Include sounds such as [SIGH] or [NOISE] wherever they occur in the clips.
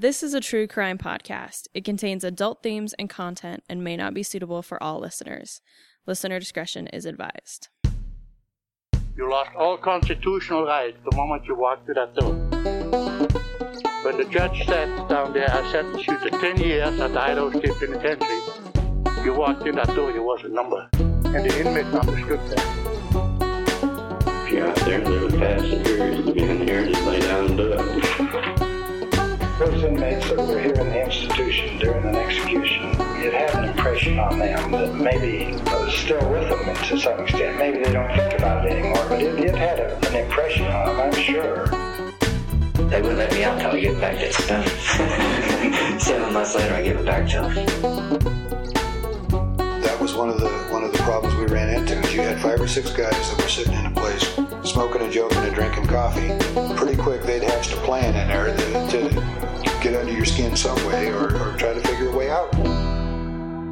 This is a true crime podcast. It contains adult themes and content and may not be suitable for all listeners. Listener discretion is advised. You lost all constitutional rights the moment you walked through that door. When the judge sat down there, I sentenced you to 10 years at the Idaho State Penitentiary. You walked in that door, you was a number. And the inmates understood that. If you're out there and there was passengers, to be in here, just lay down and do it. Those inmates that were here in the institution during an execution, it had an impression on them that maybe was still with them to some extent. Maybe they don't think about it anymore, but it, it had a, an impression on them, I'm sure. They wouldn't let me out until I give back that stuff. [LAUGHS] Seven months later, I give it back to them. That was one of the one of the problems we ran into. Is you had five or six guys that were sitting in a place smoking and joking and drinking coffee. Pretty quick, they'd hatched a plan in there to, to get under your skin some way or, or try to figure a way out.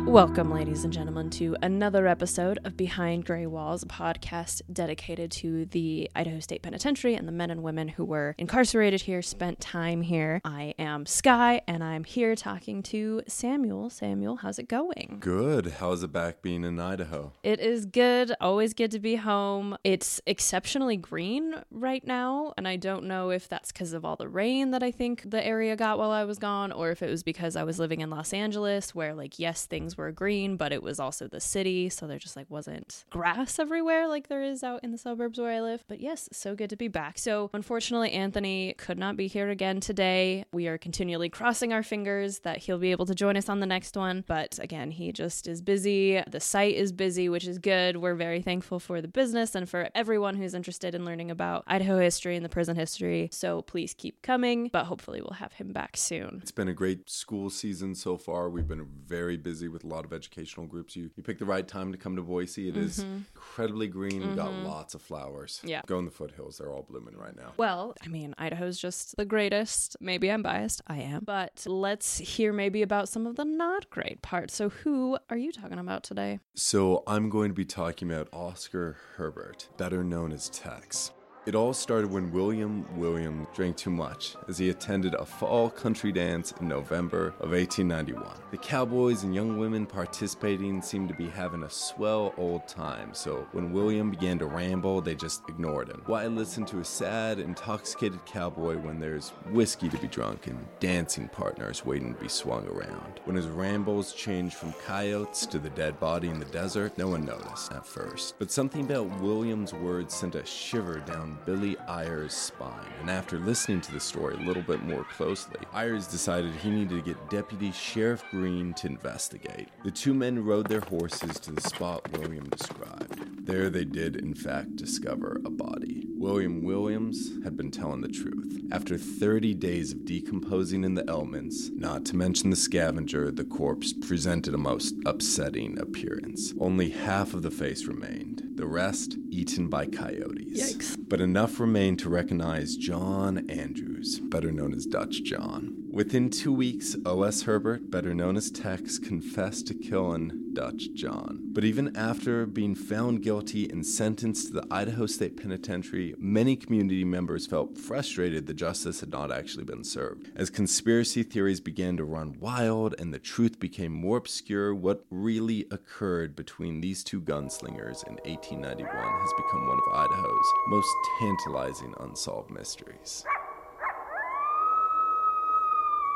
Welcome, ladies and gentlemen, to another episode of Behind Gray Walls, a podcast dedicated to the Idaho State Penitentiary and the men and women who were incarcerated here, spent time here. I am Skye, and I'm here talking to Samuel. Samuel, how's it going? Good. How's it back being in Idaho? It is good. Always good to be home. It's exceptionally green right now, and I don't know if that's because of all the rain that I think the area got while I was gone, or if it was because I was living in Los Angeles, where, like, yes, things were green, but it was also the city, so there just like wasn't grass everywhere like there is out in the suburbs where I live. But yes, so good to be back. So unfortunately, Anthony could not be here again today. We are continually crossing our fingers that he'll be able to join us on the next one, but again, he just is busy. The site is busy, which is good. We're very thankful for the business and for everyone who's interested in learning about Idaho history and the prison history. So please keep coming, but hopefully we'll have him back soon. It's been a great school season so far. We've been very busy with a lot of educational groups. You you pick the right time to come to Boise. It is mm-hmm. incredibly green. We got mm-hmm. lots of flowers. Yeah. Go in the foothills. They're all blooming right now. Well, I mean, Idaho's just the greatest. Maybe I'm biased. I am. But let's hear maybe about some of the not great parts. So, who are you talking about today? So I'm going to be talking about Oscar Herbert, better known as Tex. It all started when William Williams drank too much as he attended a fall country dance in November of 1891. The cowboys and young women participating seemed to be having a swell old time, so when William began to ramble, they just ignored him. Why listen to a sad, intoxicated cowboy when there's whiskey to be drunk and dancing partners waiting to be swung around? When his rambles changed from coyotes to the dead body in the desert, no one noticed at first. But something about William's words sent a shiver down Billy Ayers' spine, and after listening to the story a little bit more closely, Ayers decided he needed to get Deputy Sheriff Green to investigate. The two men rode their horses to the spot William described. There they did, in fact, discover a body. William Williams had been telling the truth. After 30 days of decomposing in the elements, not to mention the scavenger, the corpse presented a most upsetting appearance. Only half of the face remained, the rest eaten by coyotes. Yikes. But enough remained to recognize John Andrews, better known as Dutch John. Within two weeks, O.S. Herbert, better known as Tex, confessed to killing Dutch John. But even after being found guilty and sentenced to the Idaho State Penitentiary, many community members felt frustrated that justice had not actually been served. As conspiracy theories began to run wild and the truth became more obscure, what really occurred between these two gunslingers in 1891 has become one of Idaho's most tantalizing unsolved mysteries.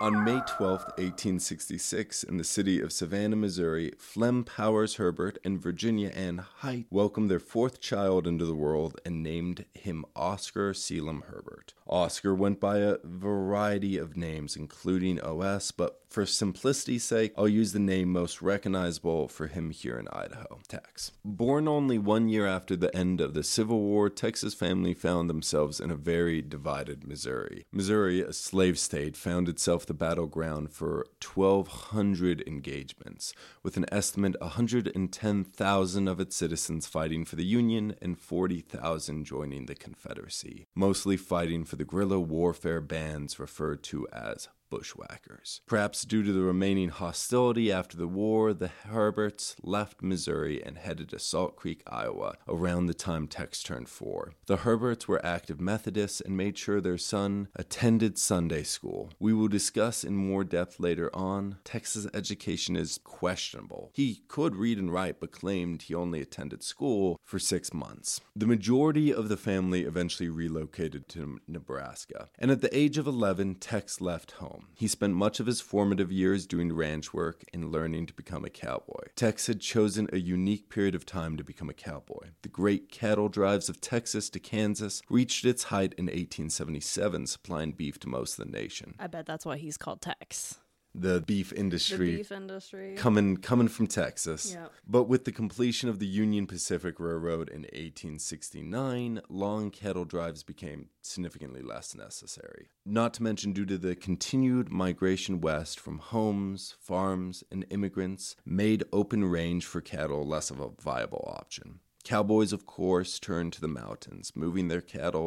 On May 12, 1866, in the city of Savannah, Missouri, Flem Powers Herbert and Virginia Ann Height welcomed their fourth child into the world and named him Oscar Selim Herbert. Oscar went by a variety of names, including OS, but for simplicity's sake, I'll use the name most recognizable for him here in Idaho, Tex. Born only one year after the end of the Civil War, Tex's family found themselves in a very divided Missouri. Missouri, a slave state, found itself the battleground for 1,200 engagements, with an estimate 110,000 of its citizens fighting for the Union and 40,000 joining the Confederacy, mostly fighting for the guerrilla warfare bands referred to as bushwhackers. Perhaps due to the remaining hostility after the war, the Herberts left Missouri and headed to Salt Creek, Iowa, around the time Tex turned four. The Herberts were active Methodists and made sure their son attended Sunday school. We will discuss in more depth later on. Tex's education is questionable. He could read and write, but claimed he only attended school for six months. The majority of the family eventually relocated to Nebraska, and at the age of 11, Tex left home. He spent much of his formative years doing ranch work and learning to become a cowboy. Tex had chosen a unique period of time to become a cowboy. The great cattle drives of Texas to Kansas reached its height in 1877, supplying beef to most of the nation. I bet that's why he's called Tex. The beef industry The beef industry. coming coming from Texas. Yep. But with the completion of the Union Pacific Railroad in 1869, long cattle drives became significantly less necessary. Not to mention due to the continued migration west from homes, farms, and immigrants made open range for cattle less of a viable option. Cowboys, of course, turned to the mountains, moving their cattle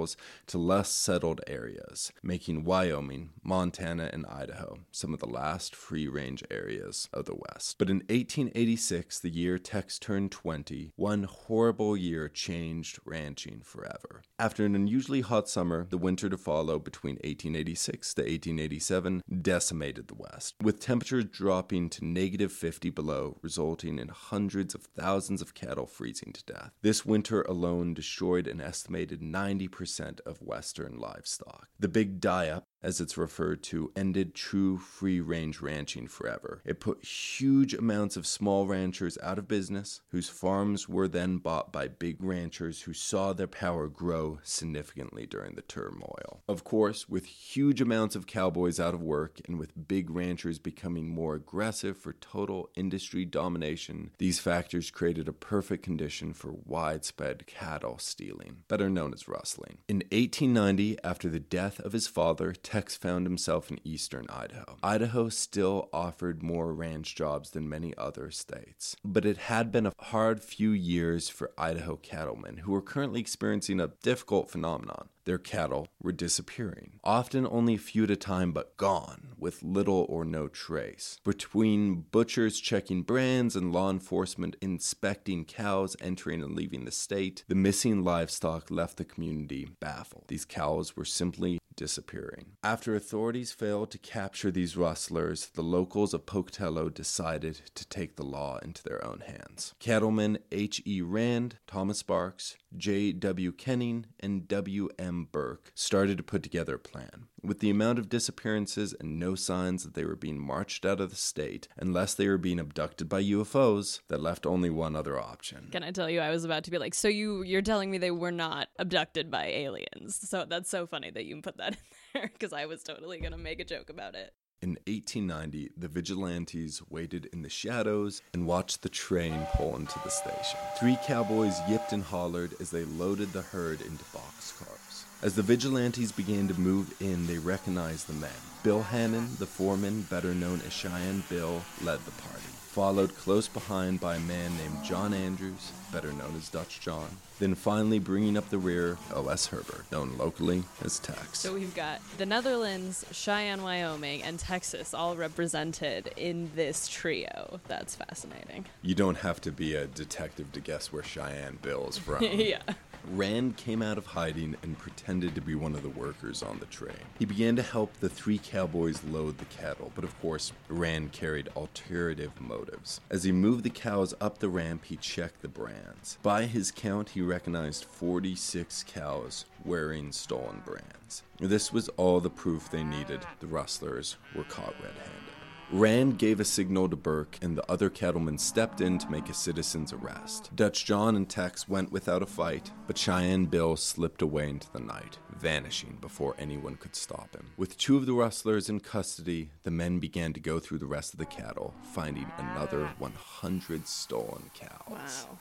to less settled areas, making Wyoming, Montana, and Idaho some of the last free range areas of the West. But in 1886, the year Tex turned 20, one horrible year changed ranching forever. After an unusually hot summer, the winter to follow between 1886 to 1887 decimated the West, with temperatures dropping to negative 50 below, resulting in hundreds of thousands of cattle freezing to death. This winter alone destroyed an estimated 90% of Western livestock. The Big Die Up, as it's referred to, ended true free range ranching forever. It put huge amounts of small ranchers out of business, whose farms were then bought by big ranchers who saw their power grow significantly during the turmoil. Of course, with huge amounts of cowboys out of work and with big ranchers becoming more aggressive for total industry domination, these factors created a perfect condition for widespread cattle stealing, better known as rustling. In 1890, after the death of his father, Tex found himself in eastern Idaho. Idaho still offered more ranch jobs than many other states, but it had been a hard few years for Idaho cattlemen who were currently experiencing a difficult phenomenon. Their cattle were disappearing, often only a few at a time, but gone with little or no trace. Between butchers checking brands and law enforcement inspecting cows entering and leaving the state, the missing livestock left the community baffled. These cows were simply disappearing. After authorities failed to capture these rustlers, the locals of Pocatello decided to take the law into their own hands. Cattlemen H.E. Rand, Thomas Sparks, J.W. Kenning, and W.M. Burke started to put together a plan. With the amount of disappearances and no signs that they were being marched out of the state, unless they were being abducted by UFOs, that left only one other option. Can I tell you I was about to be like, so you you're telling me they were not abducted by aliens. So that's so funny that you put that in there [LAUGHS] because I was totally going to make a joke about it. In 1890, the vigilantes waited in the shadows and watched the train pull into the station. Three cowboys yipped and hollered as they loaded the herd into boxcars. As the vigilantes began to move in, they recognized the men. Bill Hannon, the foreman, better known as Cheyenne Bill, led the party, followed close behind by a man named John Andrews, better known as Dutch John. Then finally bringing up the rear, O.S. Herbert, known locally as Tex. So we've got the Netherlands, Cheyenne, Wyoming, and Texas all represented in this trio. That's fascinating. You don't have to be a detective to guess where Cheyenne Bill is [LAUGHS] from. yeah. Rand came out of hiding and pretended to be one of the workers on the train. He began to help the three cowboys load the cattle, but of course, Rand carried alternative motives. As he moved the cows up the ramp, he checked the brands. By his count, he recognized 46 cows wearing stolen brands. This was all the proof they needed. The rustlers were caught red handed. Rand gave a signal to Burke, and the other cattlemen stepped in to make a citizen's arrest. Dutch John and Tex went without a fight, but Cheyenne Bill slipped away into the night, vanishing before anyone could stop him. With two of the rustlers in custody, the men began to go through the rest of the cattle, finding another 100 stolen cows. Wow.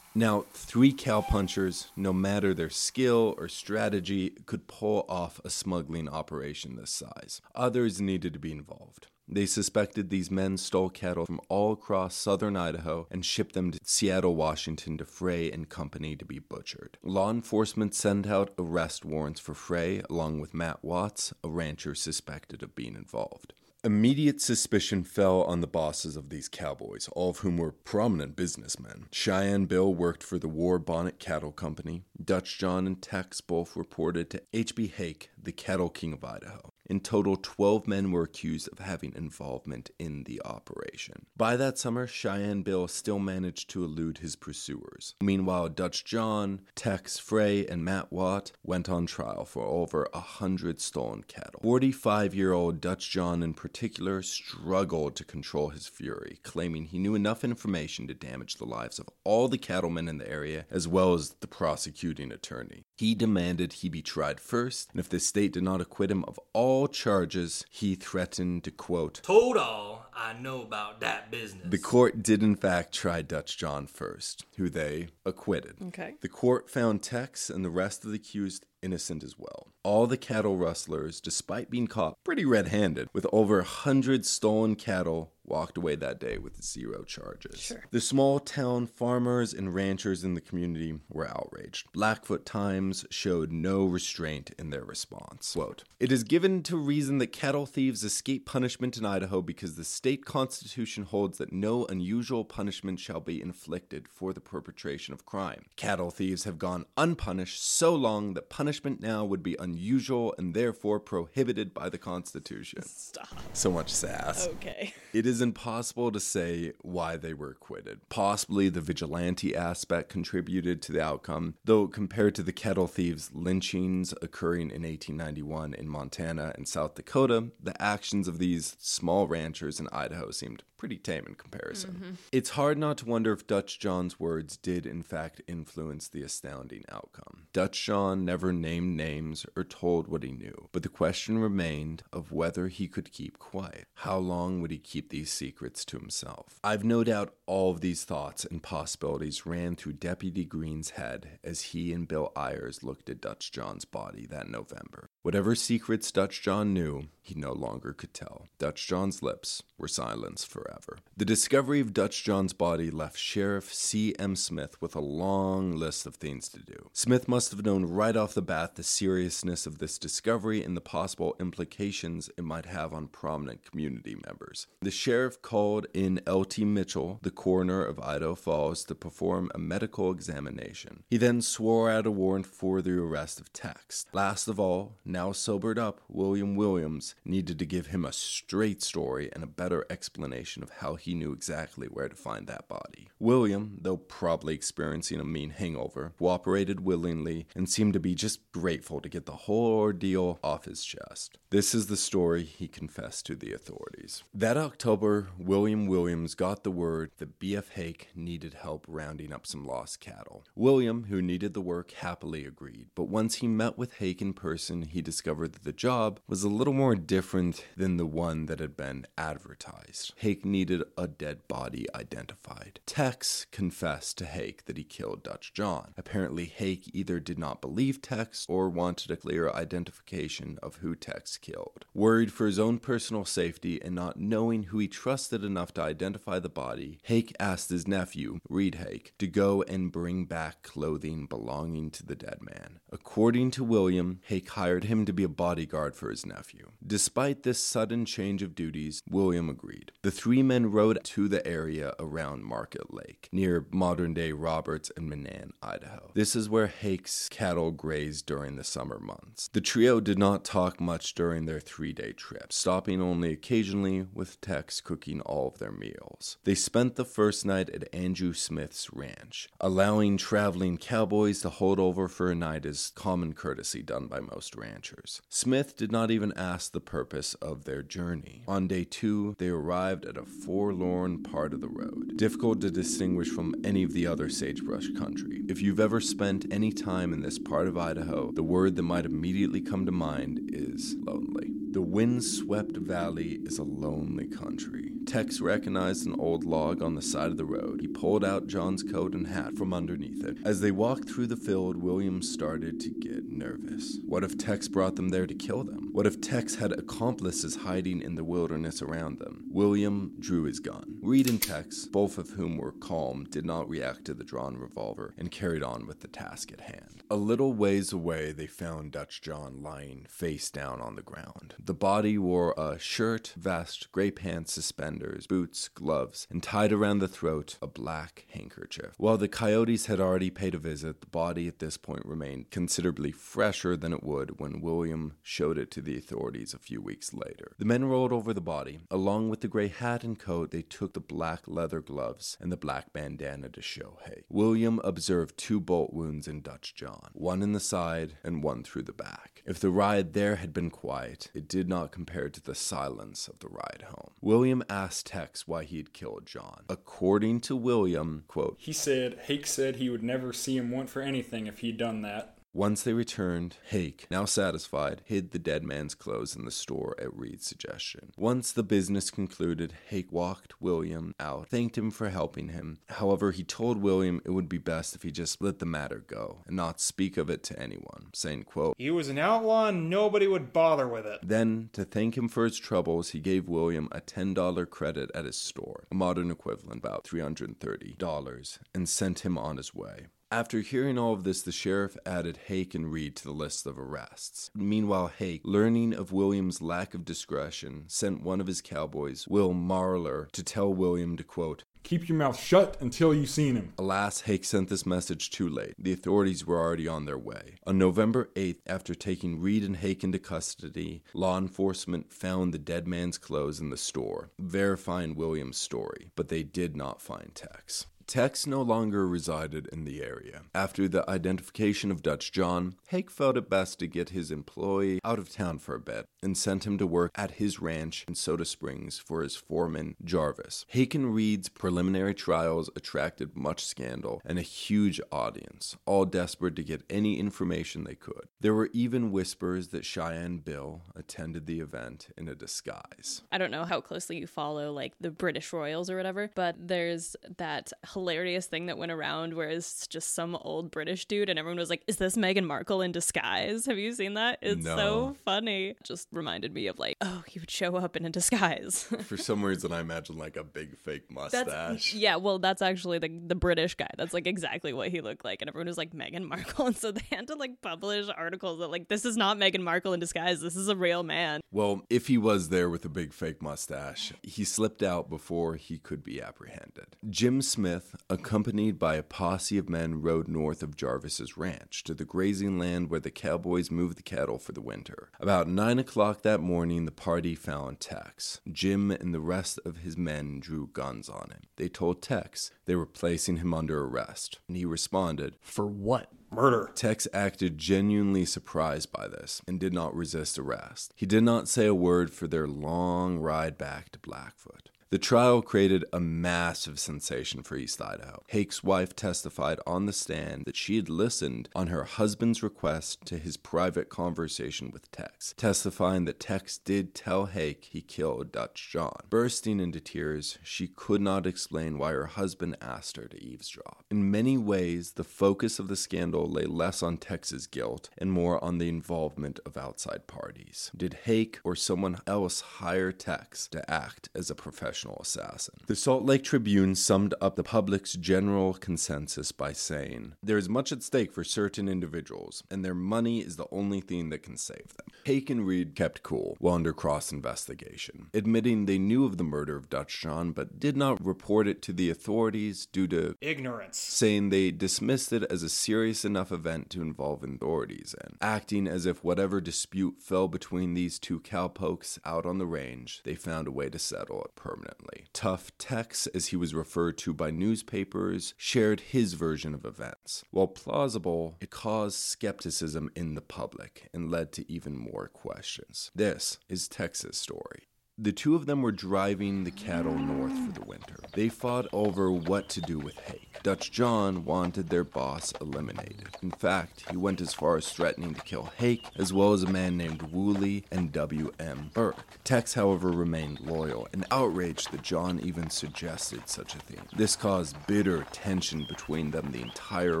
Now, three cowpunchers, no matter their skill or strategy, could pull off a smuggling operation this size. Others needed to be involved. They suspected these men stole cattle from all across southern Idaho and shipped them to Seattle, Washington to Frey and Company to be butchered. Law enforcement sent out arrest warrants for Frey, along with Matt Watts, a rancher suspected of being involved. Immediate suspicion fell on the bosses of these cowboys, all of whom were prominent businessmen. Cheyenne Bill worked for the War Bonnet Cattle Company. Dutch John and Tex both reported to H.B. Hake, the cattle king of Idaho. In total, 12 men were accused of having involvement in the operation. By that summer, Cheyenne Bill still managed to elude his pursuers. Meanwhile, Dutch John, Tex Frey, and Matt Watt went on trial for over a hundred stolen cattle. 45 year old Dutch John, in particular, struggled to control his fury, claiming he knew enough information to damage the lives of all the cattlemen in the area as well as the prosecuting attorney. He demanded he be tried first, and if the state did not acquit him of all charges, he threatened to quote, Told all I know about that business. the court did in fact try Dutch John first, who they acquitted. Okay. The court found Tex and the rest of the accused innocent as well. All the cattle rustlers, despite being caught pretty red handed with over a hundred stolen cattle, walked away that day with zero charges. Sure. The small town farmers and ranchers in the community were outraged. Blackfoot Times showed no restraint in their response. Quote, It is given to reason that cattle thieves escape punishment in Idaho because the state constitution holds that no unusual punishment shall be inflicted for the perpetration of crime. Cattle thieves have gone unpunished so long that punishment now would be unusual and therefore prohibited by the constitution. Stop. So much sass. Okay. It is impossible to say why they were acquitted. Possibly the vigilante aspect contributed to the outcome, though compared to the cattle thieves' lynchings occurring in 1891 in Montana and South Dakota, the actions of these small ranchers in Idaho seemed pretty tame in comparison. Mm-hmm. It's hard not to wonder if Dutch John's words did in fact influence the astounding outcome. Dutch John never named names or told what he knew, but the question remained of whether he could keep quiet. How long would he keep these secrets to himself? I've no doubt all of these thoughts and possibilities ran through Deputy Green's head as he and Bill Ayers looked at Dutch John's body that November. Whatever secrets Dutch John knew, he no longer could tell. Dutch John's lips were silenced forever. The discovery of Dutch John's body left Sheriff C. M. Smith with a long list of things to do. Smith must have known right off the bat the seriousness of this discovery and the possible implications it might have on prominent community members. The sheriff called in L.T. Mitchell, the coroner of Idaho Falls, to perform a medical examination. He then swore out a warrant for the arrest of Tex. Last of all, now sobered up, William Williams needed to give him a straight story and a better explanation of how he knew exactly where to find that body. William, though probably experiencing a mean hangover, cooperated willingly and seemed to be just grateful to get the whole ordeal off his chest. This is the story he confessed to the authorities. That October, William Williams got the word that B.F. Hake needed help rounding up some lost cattle. William, who needed the work, happily agreed, but once he met with Hake in person, he discovered that the job was a little more different than the one that had been advertised. Hake needed a dead body identified. Tex confessed to Hake that he killed Dutch John. Apparently, Hake either did not believe Tex or wanted a clear identification of who Tex killed. Worried for his own personal safety and not knowing who he trusted enough to identify the body, Hake asked his nephew, Reed Hake, to go and bring back clothing belonging to the dead man. According to William, Hake hired him to be a bodyguard for his nephew. Despite this sudden change of duties, William agreed. The three men rode to the area around Market Lake, near modern day Roberts and Menan, Idaho. This is where Hake's cattle grazed during the summer months. The trio did not talk much during their three day trip, stopping only occasionally with Tex cooking all of their meals. They spent the first night at Andrew Smith's ranch. Allowing traveling cowboys to hold over for a night is common courtesy done by most ranchers. Smith did not even ask the purpose of their journey. On day two, they arrived at a forlorn part of the road, difficult to distinguish from any of the other sagebrush country. If you've ever spent any time in this part of Idaho, the word that might immediately come to mind is lonely. The wind-swept valley is a lonely country. Tex recognized an old log on the side of the road. He pulled out John's coat and hat from underneath it. As they walked through the field, William started to get nervous. What if Tex brought them there to kill them? What if Tex had accomplices hiding in the wilderness around them? William drew his gun. Reed and Tex, both of whom were calm, did not react to the drawn revolver and carried on with the task at hand. A little ways away, they found Dutch John lying face down on the ground. The body wore a shirt, vest, gray pants, suspenders, boots, gloves, and tied around the throat a black handkerchief. While the coyotes had already paid a visit, the body at this point remained considerably fresher than it would when William showed it to the authorities a few weeks later. The men rolled over the body. Along with the gray hat and coat, they took the black leather gloves and the black bandana to show Hay. William observed two bolt wounds in Dutch John, one in the side and one through the back. If the ride there had been quiet, it did not compare to the silence of the ride home. William asked Tex why he had killed John. According to William, quote, He said Hake said he would never see him want for anything if he'd done that. Once they returned, Hake, now satisfied, hid the dead man's clothes in the store at Reed's suggestion. Once the business concluded, Hake walked William out, thanked him for helping him. However, he told William it would be best if he just let the matter go and not speak of it to anyone, saying, quote, He was an outlaw and nobody would bother with it. Then, to thank him for his troubles, he gave William a $10 credit at his store, a modern equivalent about $330, and sent him on his way. After hearing all of this, the sheriff added Hake and Reed to the list of arrests. Meanwhile, Hake, learning of William's lack of discretion, sent one of his cowboys, Will Marler, to tell William to quote, Keep your mouth shut until you've seen him. Alas, Hake sent this message too late. The authorities were already on their way. On November 8th, after taking Reed and Hake into custody, law enforcement found the dead man's clothes in the store, verifying William's story, but they did not find Tex. Tex no longer resided in the area. After the identification of Dutch John, Hake felt it best to get his employee out of town for a bit and sent him to work at his ranch in Soda Springs for his foreman, Jarvis. Hake and Reed's preliminary trials attracted much scandal and a huge audience, all desperate to get any information they could. There were even whispers that Cheyenne Bill attended the event in a disguise. I don't know how closely you follow like the British royals or whatever, but there's that hilarious thing that went around where it's just some old British dude and everyone was like, Is this Meghan Markle in disguise? Have you seen that? It's No. so funny. Just reminded me of like, oh, he would show up in a disguise. [LAUGHS] For some reason, I imagine like a big fake mustache. That's yeah, well, that's actually the the British guy. That's like exactly what he looked like, and everyone was like Meghan Markle, [LAUGHS] and so they had to like publish articles that like this is not Meghan Markle in disguise. This is a real man. Well, if he was there with a big fake mustache, he slipped out before he could be apprehended. Jim Smith, accompanied by a posse of men, rode north of Jarvis's ranch to the grazing land where the cowboys moved the cattle for the winter. About nine o'clock that morning, the party found Tex. Jim and the rest of his men drew guns on him. They told Tex they were placing him under arrest, and he responded, For what? Murder. Tex acted genuinely surprised by this and did not resist arrest. He did not say a word for their long ride back to Blackfoot. The trial created a massive sensation for East Idaho. Hake's wife testified on the stand that she had listened on her husband's request to his private conversation with Tex, testifying that Tex did tell Hake he killed Dutch John. Bursting into tears, she could not explain why her husband asked her to eavesdrop. In many ways, the focus of the scandal lay less on Tex's guilt and more on the involvement of outside parties. Did Hake or someone else hire Tex to act as a professional assassin? The Salt Lake Tribune summed up the public's general consensus by saying, There is much at stake for certain individuals, and their money is the only thing that can save them. Hake and Reed kept cool while under cross investigation, admitting they knew of the murder of Dutch John but did not report it to the authorities due to Ignorance. saying they dismissed it as a serious enough event to involve authorities in, acting as if whatever dispute fell between these two cowpokes out on the range, they found a way to settle it permanently. Tough Tex, as he was referred to by newspapers, shared his version of events. While plausible, it caused skepticism in the public and led to even more questions. This is Tex's story. The two of them were driving the cattle north for the winter. They fought over what to do with Hake. Dutch John wanted their boss eliminated. In fact, he went as far as threatening to kill Hake, as well as a man named Woolley and W.M. Burke. Tex, however, remained loyal and outraged that John even suggested such a thing. This caused bitter tension between them the entire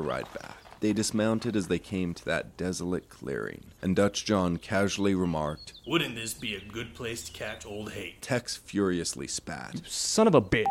ride back. They dismounted as they came to that desolate clearing, and Dutch John casually remarked, Wouldn't this be a good place to catch old hate? Tex furiously spat. Son of a bitch.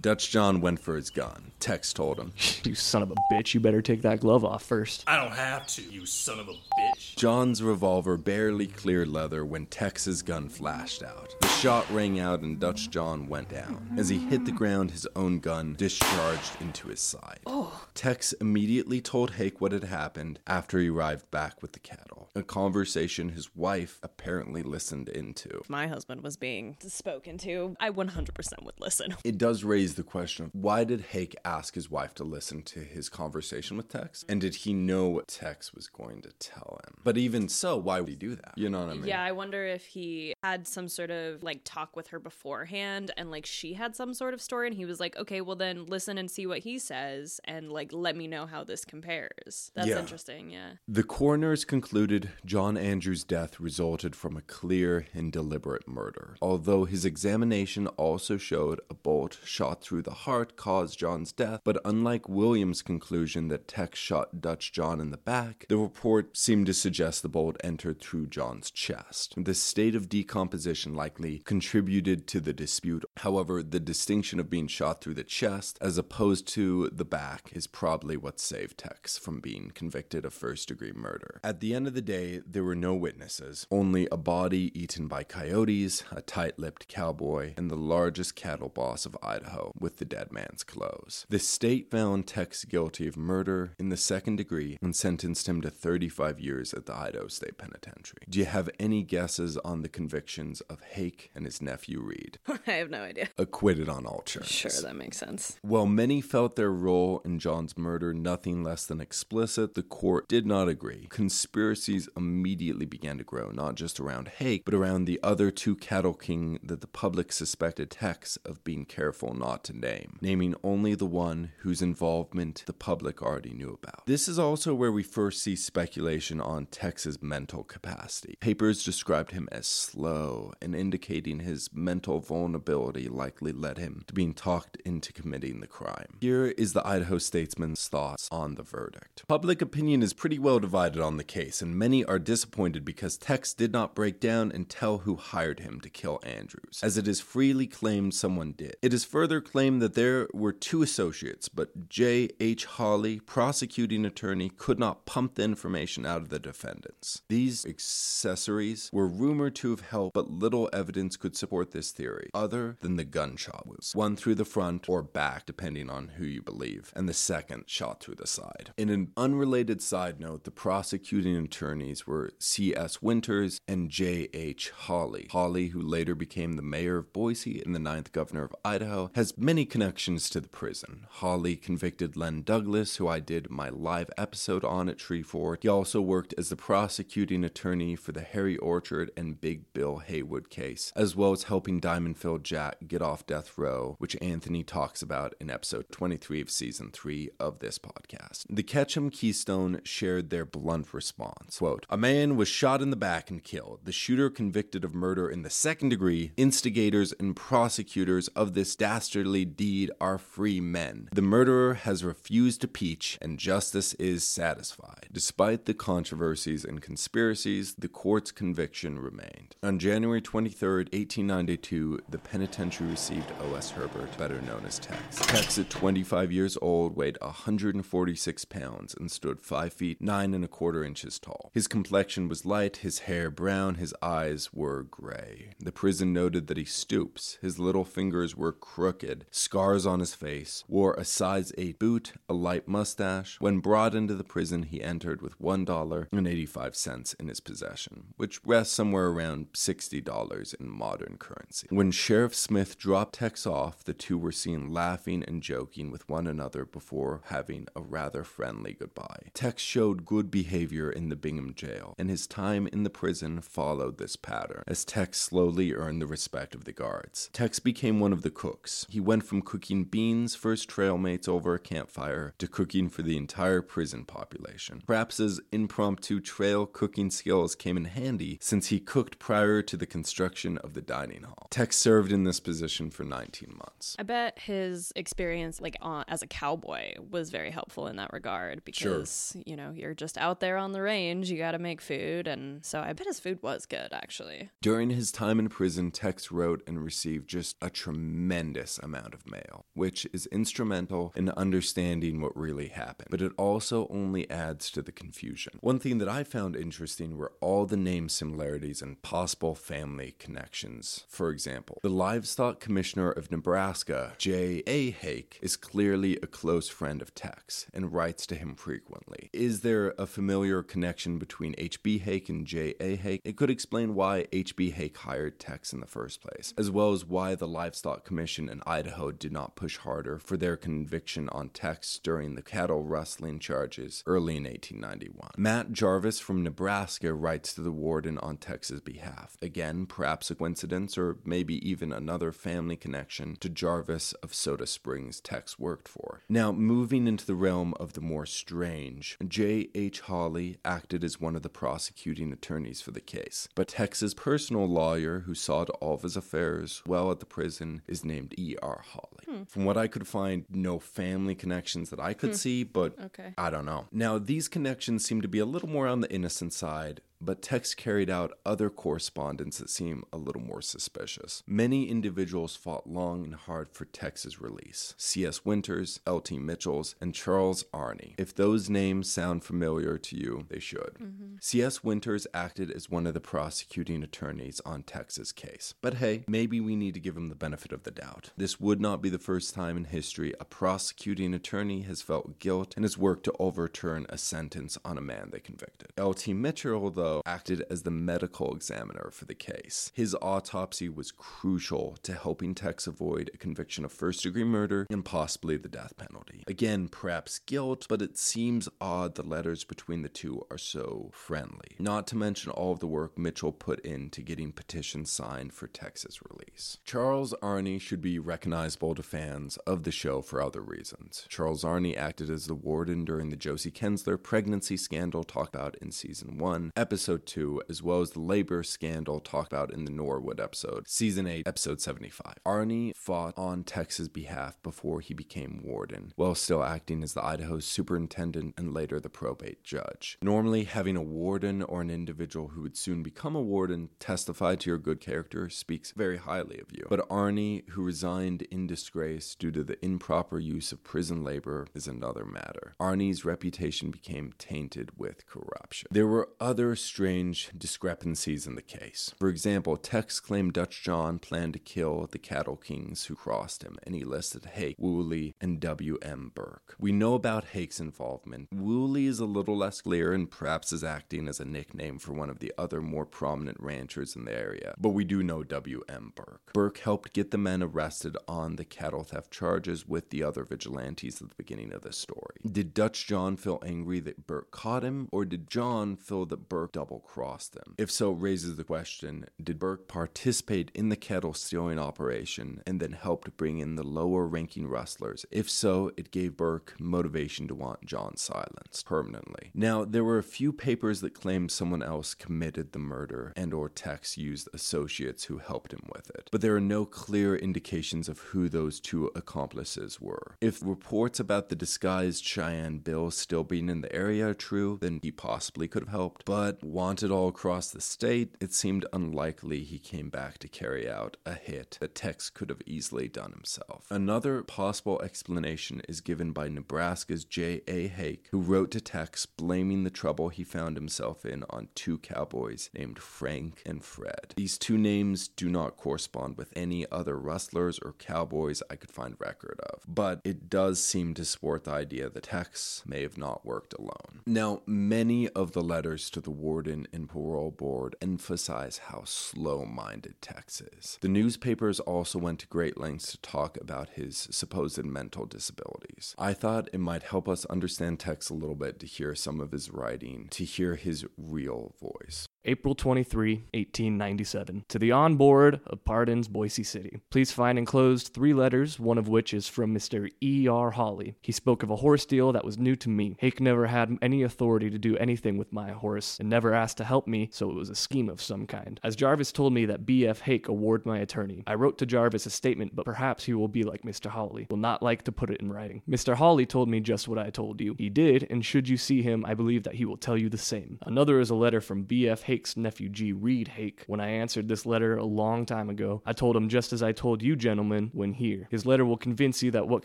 Dutch John went for his gun. Tex told him. [LAUGHS] You son of a bitch, you better take that glove off first. I don't have to, you son of a bitch. John's revolver barely cleared leather when Tex's gun flashed out. The shot rang out and Dutch John went down. As he hit the ground, his own gun discharged into his side. Oh. Tex immediately told Hake what had happened after he arrived back with the cattle. A conversation his wife apparently listened into. If my husband was being spoken to, I 100% would listen. It does raise the question of why did Hake ask his wife to listen to his conversation with Tex? And did he know what Tex was going to tell him? But even so, why would he do that? You know what I mean? Yeah, I wonder if he had some sort of like talk with her beforehand and like she had some sort of story and he was like, okay, well then listen and see what he says and like let me know how this compares. That's Yeah. interesting, yeah. The coroners concluded John Andrews' death resulted from a clear and deliberate murder. Although his examination also showed a bolt shot through the heart caused John's death, but unlike Williams' conclusion that Tex shot Dutch John in the back, the report seemed to suggest the bolt entered through John's chest. The state of decomposition likely contributed to the dispute. However, the distinction of being shot through the chest as opposed to the back is probably what saved Tex from being convicted of first degree murder. At the end of the day, there were no witnesses, only a body eaten by coyotes, a tight lipped cowboy, and the largest cattle boss of Idaho with the dead man's clothes. The state found Tex guilty of murder in the second degree and sentenced him to 35 years at the Idaho State Penitentiary. Do you have any guesses on the convictions of Hake and his nephew Reed? [LAUGHS] I have no idea. Acquitted on all charges. Sure, that makes sense. While many felt their role in John's murder nothing less than explicit, the court did not agree. Conspiracies immediately began to grow, not just around Hake, but around the other two cattle king that the public suspected Tex of being careful not to name, naming only the one whose involvement the public already knew about. This is also where we first see speculation on Tex's mental capacity. Papers described him as slow and indicating his mental vulnerability likely led him to being talked into committing the crime. Here is the Idaho statesman's thoughts on the verdict. Public opinion is pretty well divided on the case, and many are disappointed because Tex did not break down and tell who hired him to kill Andrews, as it is freely claimed someone did. It is further claimed that there were two associates, but J. H. Hawley, prosecuting attorney, could not pump the information out of the defendants. These accessories were rumored to have helped, but little evidence could support this theory, other than the gunshot was one through the front or back, depending on who you believe, and the second shot through the side. In an unrelated side note, the prosecuting attorneys were C.S. Winters and J.H. Hawley. Hawley, who later became the mayor of Boise and the ninth governor of Idaho, has many connections to the prison. Hawley convicted Len Douglas, who I did my live episode on at Treefort. He also worked as the prosecuting attorney for the Harry Orchard and Big Bill Haywood case, as well as helping Diamondfield Jack get off death row, which Anthony talks about in episode 23 of season 3 of this podcast. The Ketchum Keystone shared their blunt response. Quote, A man was shot in the back and killed. The shooter convicted of murder in the second degree, instigators and prosecutors of this dastardly deed are free men. The murderer has refused to peach, and justice is satisfied. Despite the controversies and conspiracies, the court's conviction remained. On January 23, 1892, the penitentiary received O.S. Herbert, better known as Tex. Tex, at 25 years old, weighed 146 pounds and stood 5 feet 9 and a quarter inches tall. His complexion was light, his hair brown, his eyes were gray. The prison noted that he stoops, his little fingers were crooked, scars on his face, wore a size 8 boot, a light mustache. When brought into the prison, he entered with $1.85 in his possession, which rests somewhere around $60 in modern currency. When Sheriff Smith dropped Tex off, the two were seen laughing and joking with one another before having a rather friendly goodbye. Tex showed good behavior in the Jail, and his time in the prison followed this pattern as Tex slowly earned the respect of the guards. Tex became one of the cooks. He went from cooking beans for his trail mates over a campfire to cooking for the entire prison population. Perhaps his impromptu trail cooking skills came in handy since he cooked prior to the construction of the dining hall. Tex served in this position for 19 months. I bet his experience, like uh, as a cowboy, was very helpful in that regard Sure. because you know you're just out there on the range, you got to make food, and so I bet his food was good actually. During his time in prison, Tex wrote and received just a tremendous amount of mail, which is instrumental in understanding what really happened, but it also only adds to the confusion. One thing that I found interesting were all the name similarities and possible family connections. For example, the livestock commissioner of Nebraska, J. A. Hake, is clearly a close friend of Tex and writes to him frequently. Is there a familiar connection between H.B. Hake and J. A. Hake? It could explain why H.B. Hake hired Tex in the first place, as well as why the Livestock Commission in Idaho did not push harder for their conviction on Tex during the cattle rustling charges early in 1891. Matt Jarvis from Nebraska writes to the warden on Tex's behalf. Again, perhaps a coincidence or maybe even another family connection to Jarvis of Soda Springs Tex worked for. Now, moving into the realm of the more strange, J. H. Hawley acted as one of the prosecuting attorneys for the case, but Tex's personal lawyer who saw to all of his affairs while at the prison is named E. R. Hawley. Hmm. From what I could find, no family connections that I could hmm. see, but Okay. I don't know. Now, these connections seem to be a little more on the innocent side, but Tex carried out other correspondence that seem a little more suspicious. Many individuals fought long and hard for Tex's release C.S. Winters, L.T. Mitchells, and Charles Arney. If those names sound familiar to you, they should. Mm-hmm. C.S. Winters acted as one of the prosecuting attorneys on Tex's case. But hey, maybe we need to give him the benefit of the doubt. This would not be the first time in history a prosecuting attorney has felt guilt and has worked to overturn a sentence on a man they convicted. L.T. Mitchell, though, acted as the medical examiner for the case. His autopsy was crucial to helping Tex avoid a conviction of first degree murder and possibly the death penalty. Again, perhaps guilt, but it seems odd the letters between the two are so friendly. Not to mention all of the work Mitchell put into getting petitions signed for Tex's release. Charles Arney should be recognizable to fans of the show for other reasons. Charles Arney acted as the warden during the Josie Kensler pregnancy scandal talked about in season 1, episode 2, as well as the labor scandal talked about in the Norwood episode, season 8, episode 75. Arney fought on Tex's behalf before he became warden, while still acting as the Idaho's superintendent and later the probate judge. Normally, having a warden or an individual who would soon become a warden testify to your good character speaks very highly of you. But Arney, who resigned in disgrace due to the improper use of prison labor, is another matter. Arney's reputation became tainted with corruption. There were other strange discrepancies in the case. For example, Tex claimed Dutch John planned to kill the cattle kings who crossed him, and he listed Hake, Woolley, and W.M. Burke. We know about Hake's involvement. Woolley is a little less clear and perhaps is acting as a nickname for one of the other more prominent ranchers in the area, but we do know W.M. Burke. Burke helped get the men arrested on the cattle theft charges with the other vigilantes at the beginning of the story. Did Dutch John feel angry that Burke caught him, or did John feel that Burke double crossed them? If so, raises the question did Burke participate in the kettle stealing operation and then helped bring in the lower ranking rustlers? If so, it gave Burke motivation to want John silenced permanently. Now, there were a few papers that claimed someone else committed the murder and or Tex used associates who helped him with it. But there are no clear indications of who those two accomplices were. If reports about the disguised Cheyenne Bill still being in the area are true, then he possibly could have helped. But wanted all across the state, it seemed unlikely he came back to carry out a hit that Tex could have easily done himself. Another possible explanation is given by Nebraska's J. A. Hake, who wrote to Tex blaming the trouble he found himself in on two cowboys named Frank and Fred. These two names do not correspond with any other rustlers or cowboys I could find record of, but it does seem to support the idea that Tex may have not worked alone. Now, many of the letters to the warden warden and parole board emphasize how slow minded Tex is. The newspapers also went to great lengths to talk about his supposed mental disabilities. I thought it might help us understand Tex a little bit to hear some of his writing, to hear his real voice. April 23, 1897. To the on board of Pardon's Boise City. Please find enclosed three letters, one of which is from Mr. E.R. Hawley. He spoke of a horse deal that was new to me. Hake never had any authority to do anything with my horse and never asked to help me, so it was a scheme of some kind. As Jarvis told me that B.F. Hake award my attorney, I wrote to Jarvis a statement, but perhaps he will be like Mr. Hawley, will not like to put it in writing. Mr. Hawley told me just what I told you. He did, and should you see him, I believe that he will tell you the same. Another is a letter from B.F. Hake's nephew G. Reed Hake. When I answered this letter a long time ago, I told him just as I told you gentlemen when here. His letter will convince you that what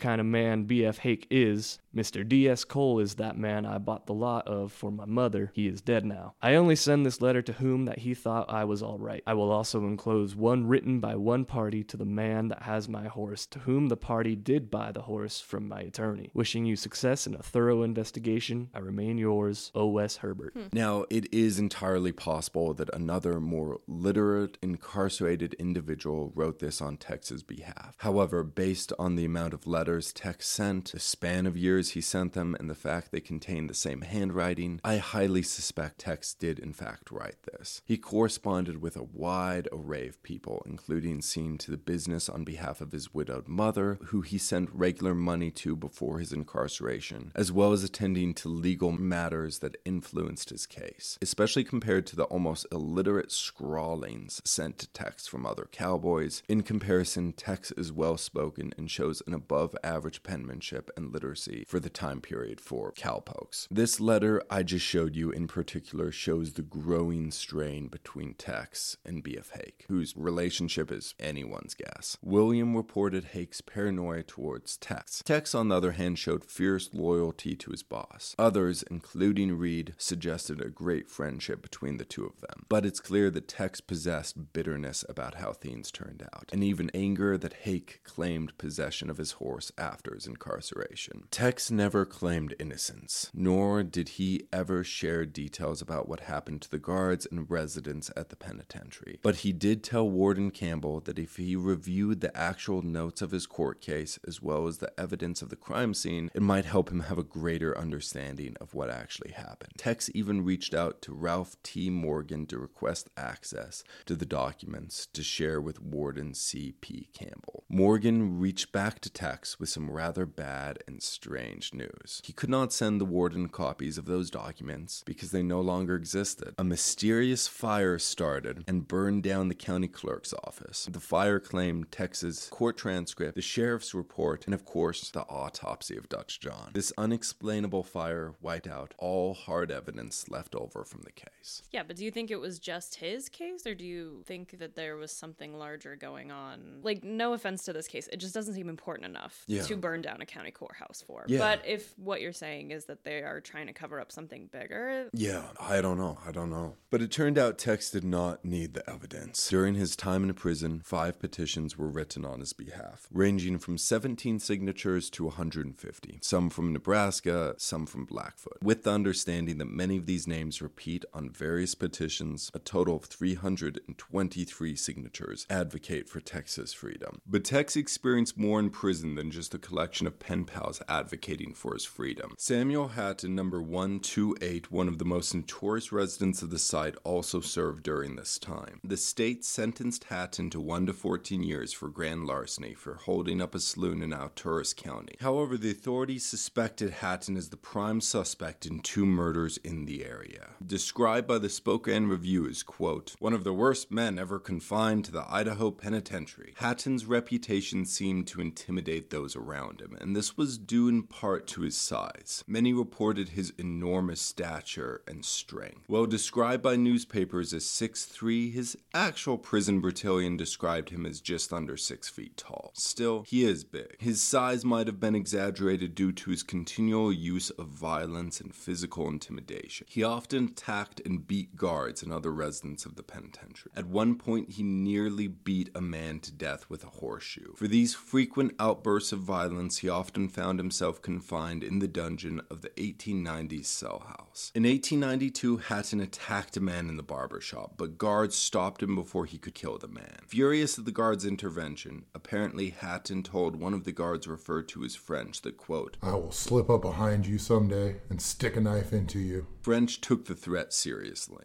kind of man B.F. Hake is. Mr. D.S. Cole is that man I bought the lot of for my mother. He is dead now. I only send this letter to whom that he thought I was all right. I will also enclose one written by one party to the man that has my horse, to whom the party did buy the horse from my attorney. Wishing you success in a thorough investigation, I remain yours, O.S. Herbert. Hmm. Now, it is entirely possible that another more literate, incarcerated individual wrote this on Tex's behalf. However, based on the amount of letters Tex sent, the span of years he sent them, and the fact they contain the same handwriting, I highly suspect Tex did in fact write this. He corresponded with a wide array of people, including seeing to the business on behalf of his widowed mother, who he sent regular money to before his incarceration, as well as attending to legal matters that influenced his case, especially compared to the almost illiterate scrawlings sent to Tex from other cowboys. In comparison, Tex is well spoken and shows an above average penmanship and literacy for the time period for cowpokes. This letter I just showed you in particular shows the growing strain between Tex and B.F. Hake, whose relationship is anyone's guess. William reported Hake's paranoia towards Tex. Tex, on the other hand, showed fierce loyalty to his boss. Others, including Reed, suggested a great friendship between the two of them. But it's clear that Tex possessed bitterness about how things turned out, and even anger that Hake claimed possession of his horse after his incarceration. Tex never claimed innocence, nor did he ever share details about what happened to the guards and residents at the penitentiary. But he did tell Warden Campbell that if he reviewed the actual notes of his court case as well as the evidence of the crime scene, it might help him have a greater understanding of what actually happened. Tex even reached out to Ralph T. Morgan to request access to the documents to share with Warden C.P. Campbell. Morgan reached back to Tex with some rather bad and strange news. He could not send the warden copies of those documents because they no longer existed. A mysterious fire started and burned down the county clerk's office. The fire claimed Tex's court transcript, the sheriff's report, and of course, the autopsy of Dutch John. This unexplainable fire wiped out all hard evidence left over from the case. Yeah, but do you think it was just his case, or do you think that there was something larger going on? Like, no offense to this case, it just doesn't seem important enough Yeah. to burn down a county courthouse for. Yeah. But if what you're saying is that they are trying to cover up something bigger, Yeah, I don't know. I don't know. But it turned out Tex did not need the evidence. During his time in prison, five petitions were written on his behalf, ranging from 17 signatures to 150, some from Nebraska, some from Blackfoot, with the understanding that many of these names repeat on various petitions. A total of 323 signatures advocate for Tex's freedom. But Tex experienced more in prison than just a collection of pen pals advocating for his freedom. Samuel Hatton, number 128, one of the most notorious residents of the site, also served during this time. The state sentenced Hatton to 1 to 14 years for grand larceny for holding up a saloon in Alturas County. However, the authorities suspected Hatton as the prime suspect in two murders in the area. Described by the Spokane Review as, quote, one of the worst men ever confined to the Idaho penitentiary. Hatton's reputation seemed to intimidate those around him, and this was due in part to his size. Many reported his enormous stature and strength. While described by newspapers as 6'3, his actual prison Bertillon described him as just under 6 feet tall. Still, he is big. His size might have been exaggerated due to his continual use of violence and physical intimidation. He often attacked and beat guards and other residents of the penitentiary. At one point, he nearly beat a man to death with a horseshoe. For these frequent outbursts of violence, he often found himself confined in the dungeon of the 1890s cell house. In 1892, Hatton attacked a man in the barber shop, but guards stopped him before he could kill the man. Furious at the guard's intervention, apparently Hatton told one of the guards referred to as French that, quote, I will slip up behind you someday and stick a knife into you. French took the threat seriously.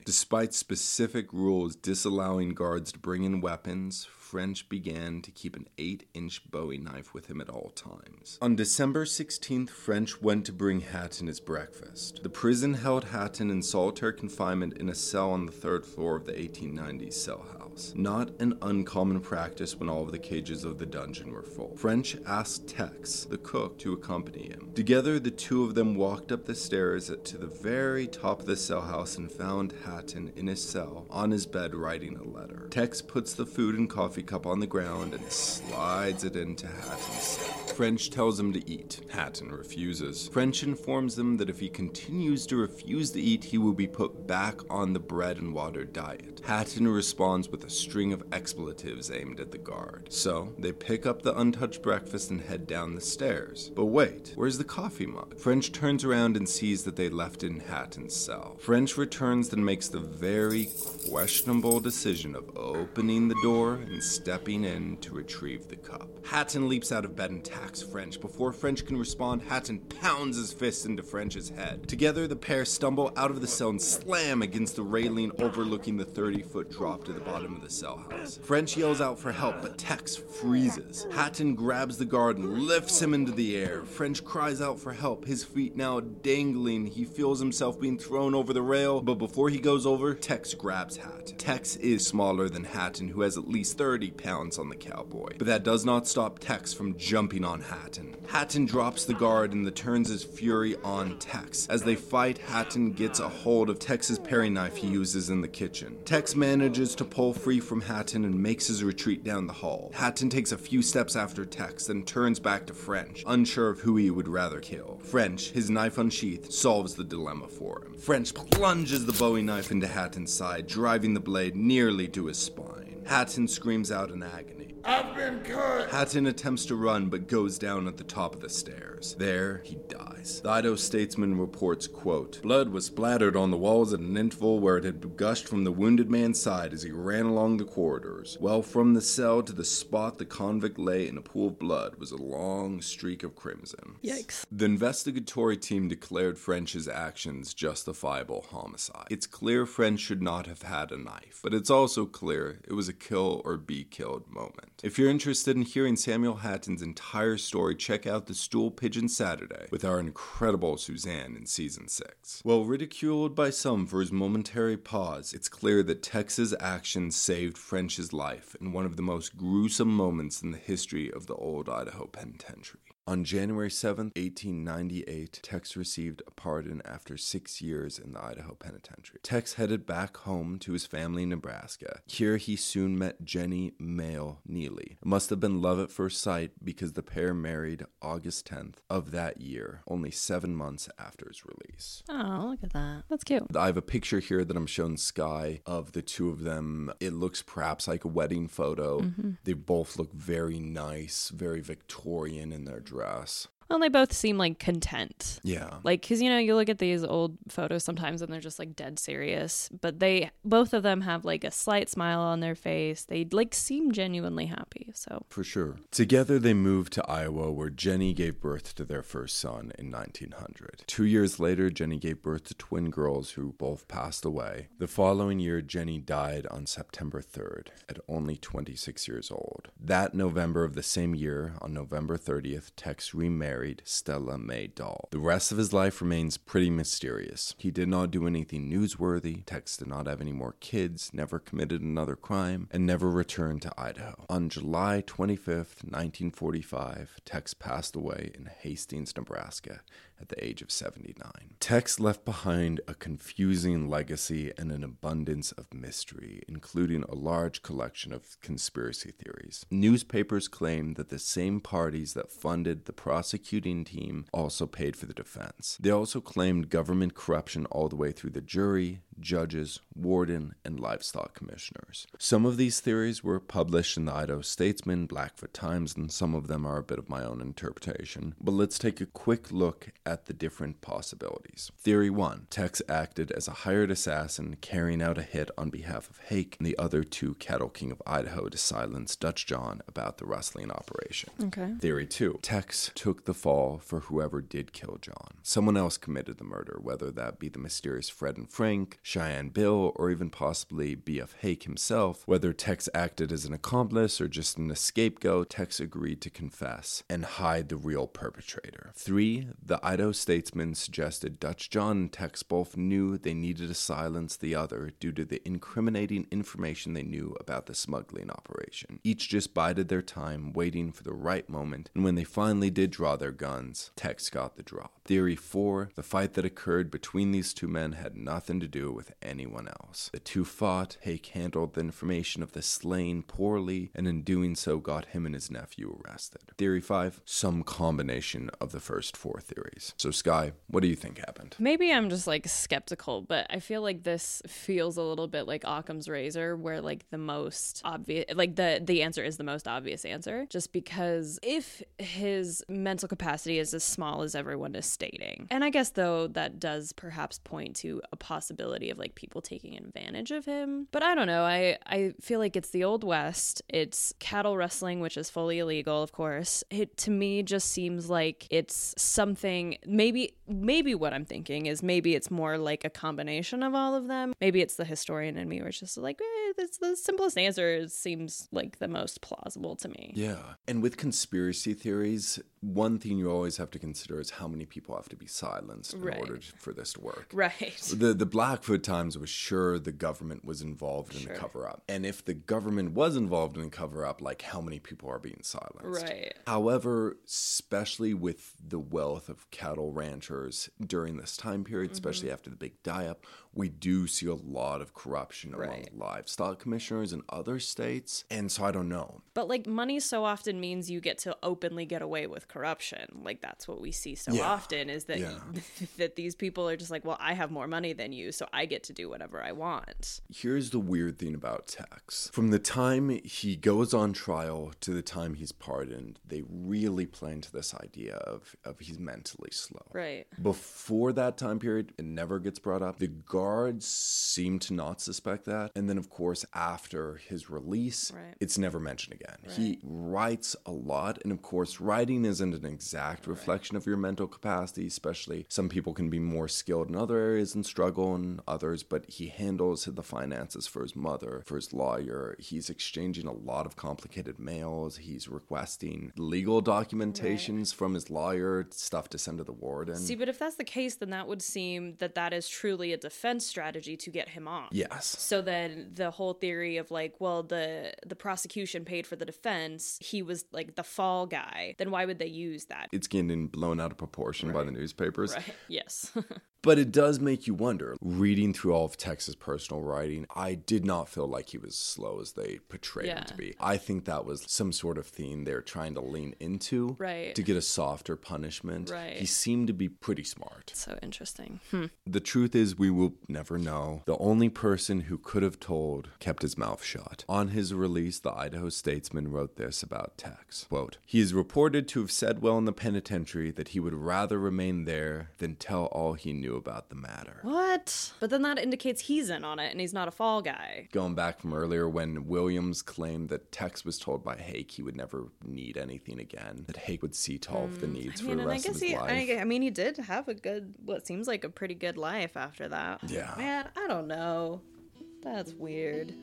Despite specific rules disallowing guards to bring in weapons, French began to keep an 8 inch Bowie knife with him at all times. On December 16th, French went to bring Hatton his breakfast. The prison held Hatton in solitary confinement in a cell on the third floor of the 1890s cell house. Not an uncommon practice when all of the cages of the dungeon were full. French asked Tex, the cook, to accompany him. Together, the two of them walked up the stairs to the very top of the cell house and found Hatton in his cell on his bed writing a letter. Tex puts the food and coffee cup on the ground and slides it into Hatton's. French tells him to eat. Hatton refuses. French informs them that if he continues to refuse to eat, he will be put back on the bread and water diet. Hatton responds with a string of expletives aimed at the guard. So they pick up the untouched breakfast and head down the stairs. But wait, where's the coffee mug? French turns around and sees that they left it in Hatton's cell. French returns and makes the very questionable decision of opening the door and stepping in to retrieve the cup. Hatton leaps out of bed and attacks French. Before French can respond, Hatton pounds his fist into French's head. Together, the pair stumble out of the cell and slam against the railing overlooking the 30 foot drop to the bottom of the cell house. French yells out for help, but Tex freezes. Hatton grabs the guard and lifts him into the air. French cries out for help, his feet now dangling. He feels himself being thrown over the rail, but before he goes over, Tex grabs Hatton. Tex is smaller than Hatton, who has at least 30 pounds on the cowboy, but that does not stop Tex from jumping on Hatton. Hatton drops the guard and turns his fury on Tex. As they fight, Hatton gets a hold of Tex's paring knife he uses in the kitchen. Tex manages to pull free from Hatton and makes his retreat down the hall. Hatton takes a few steps after Tex, then turns back to French, unsure of who he would rather kill. French, his knife unsheathed, solves the dilemma for him. French plunges the Bowie knife into Hatton's side, driving the blade nearly to his spine. Hatton screams out in agony. I've been cut! Hatton attempts to run but goes down at the top of the stairs. There, he dies. The Idaho Statesman reports, quote, Blood was splattered on the walls at an interval where it had gushed from the wounded man's side as he ran along the corridors, while from the cell to the spot the convict lay in a pool of blood was a long streak of crimson. Yikes. The investigatory team declared French's actions justifiable homicide. It's clear French should not have had a knife, but it's also clear it was a kill or be killed moment. If you're interested in hearing Samuel Hatton's entire story, check out the Stool Pigeon Saturday with our incredible Suzanne in season 6. While ridiculed by some for his momentary pause, it's clear that Tex's actions saved French's life in one of the most gruesome moments in the history of the old Idaho Penitentiary. On January 7, 1898, Tex received a pardon after six years in the Idaho Penitentiary. Tex headed back home to his family in Nebraska. Here he soon met Jenny Mail Neely. It must have been love at first sight because the pair married August 10th of that year, only seven months after his release. Oh, look at that. That's cute. I have a picture here that I'm showing Skye of the two of them. It looks perhaps like a wedding photo. Mm-hmm. They both look very nice, very Victorian in their dress dress well, they both seem like content. Yeah. Like, because, you know, you look at these old photos sometimes and they're just like dead serious, but they, both of them have like a slight smile on their face. They like seem genuinely happy. So, For sure. Together, they moved to Iowa, where Jenny gave birth to their first son in 1900. Two years later, Jenny gave birth to twin girls who both passed away. The following year, Jenny died on September 3rd at only 26 years old. That November of the same year, on November 30th, Tex remarried Stella Mae Dahl. The rest of his life remains pretty mysterious. He did not do anything newsworthy, Tex did not have any more kids, never committed another crime, and never returned to Idaho. On July 25th, 1945, Tex passed away in Hastings, Nebraska at the age of 79. Tex left behind a confusing legacy and an abundance of mystery, including a large collection of conspiracy theories. Newspapers claimed that the same parties that funded the prosecuting team also paid for the defense. They also claimed government corruption all the way through the jury, judges, warden, and livestock commissioners. Some of these theories were published in the Idaho Statesman, Blackfoot Times, and some of them are a bit of my own interpretation. But let's take a quick look at the different possibilities. Theory 1 Tex acted as a hired assassin carrying out a hit on behalf of Hake and the other two Cattle King of Idaho to silence Dutch John about the rustling operation. Okay. Theory 2 Tex took the fall for whoever did kill John. Someone else committed the murder, whether that be the mysterious Fred and Frank, Cheyenne Bill, or even possibly B.F. Hake himself. Whether Tex acted as an accomplice or just an scapegoat, Tex agreed to confess and hide the real perpetrator. 3. The Idaho Statesman suggested Dutch John and Tex both knew they needed to silence the other due to the incriminating information they knew about the smuggling operation. Each just bided their time, waiting for the right moment, and when they finally did draw their guns, Tex got the drop. Theory 4 The fight that occurred between these two men had nothing to do with anyone else. The two fought, Hake handled the information of the slain poorly, and in doing so got him and his nephew arrested. Theory 5 Some combination of the first four theories. So, Skye, what do you think happened? Maybe I'm just like skeptical, but I feel like this feels a little bit like Occam's razor, where like the most obvious, like the the answer is the most obvious answer, just because if his mental capacity is as small as everyone is stating, and I guess though that does perhaps point to a possibility of like people taking advantage of him, but I don't know. I I feel like it's the old west. It's cattle rustling, which is fully illegal, of course. It to me just seems like it's something maybe maybe what I'm thinking is maybe it's more like a combination of all of them. Maybe it's the historian in me which is like, eh, that's the simplest answer. Seems like the most plausible to me. Yeah. And with conspiracy theories, one thing you always have to consider is how many people have to be silenced in Right. order for this to work. Right. The the Blackfoot Times was sure the government was involved in Sure. the cover up. And if the government was involved in the cover up, like how many people are being silenced? Right. However, especially with the wealth of cattle ranchers during this time period, especially mm-hmm. after the big die up, we do see a lot of corruption among Right. livestock commissioners in other states. And so I don't know. But like money so often means you get to openly get away with corruption. Like that's what we see so Yeah. often is that Yeah. [LAUGHS] that these people are just like, well, I have more money than you, so I get to do whatever I want. Here's the weird thing about Tex. From the time he goes on trial to the time he's pardoned, they really play into this idea of, of he's mentally slow. Right. Before that time period, it never gets brought up. The guards seem to not suspect that. And then, of course, after his release, Right. it's never mentioned again. He writes a lot. And of course, writing isn't an exact reflection of your mental capacity, especially some people can be more skilled in other areas and struggle in others. But he handles the finances for his mother, for his lawyer. He's exchanging a lot of complicated mails. He's requesting legal documentations from his lawyer, stuff to send to the warden. See, but if that's the case, then that would seem that that is truly a defense strategy to get him off. Yes. So then the whole theory of like, well, the the prosecution paid for the defense, he was like the fall guy. Then why would they use that? It's getting blown out of proportion by the newspapers. Right. Yes. [LAUGHS] But it does make you wonder. Reading through all of Tex's personal writing, I did not feel like he was as slow as they portrayed him to be. I think that was some sort of theme they're trying to lean into Right. to get a softer punishment. Right. He seemed to be pretty smart. so interesting. Hmm. The truth is, we will never know. The only person who could have told kept his mouth shut. On his release, the Idaho Statesman wrote this about Tex. Quote, He is reported to have said well in the penitentiary that he would rather remain there than tell all he knew about the matter. What? But then that indicates he's in on it and he's not a fall guy. Going back from earlier when Williams claimed that Tex was told by Hake he would never need anything again, that Hake would see to all of the hmm, needs I for the and I rest of his he, life. I, I mean, he did have a good, what seems like a pretty good life after that. Yeah. Man, I don't know. That's weird.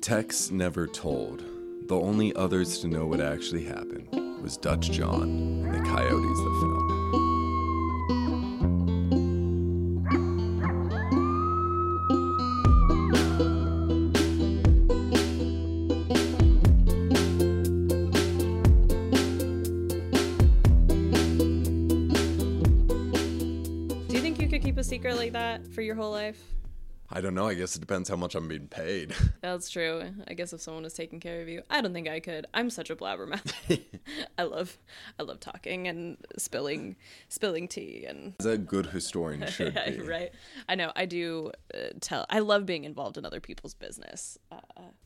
Tex never told. The only others to know what actually happened was Dutch John and the coyotes that found him. For your whole life? I don't know. I guess it depends how much I'm being paid. [LAUGHS] That's true. I guess if someone was taking care of you, I don't think I could. I'm such a blabbermouth. [LAUGHS] [LAUGHS] I love, I love talking and spilling, spilling tea and. As a good historian should be. right. I know. I do uh, tell. I love being involved in other people's business uh,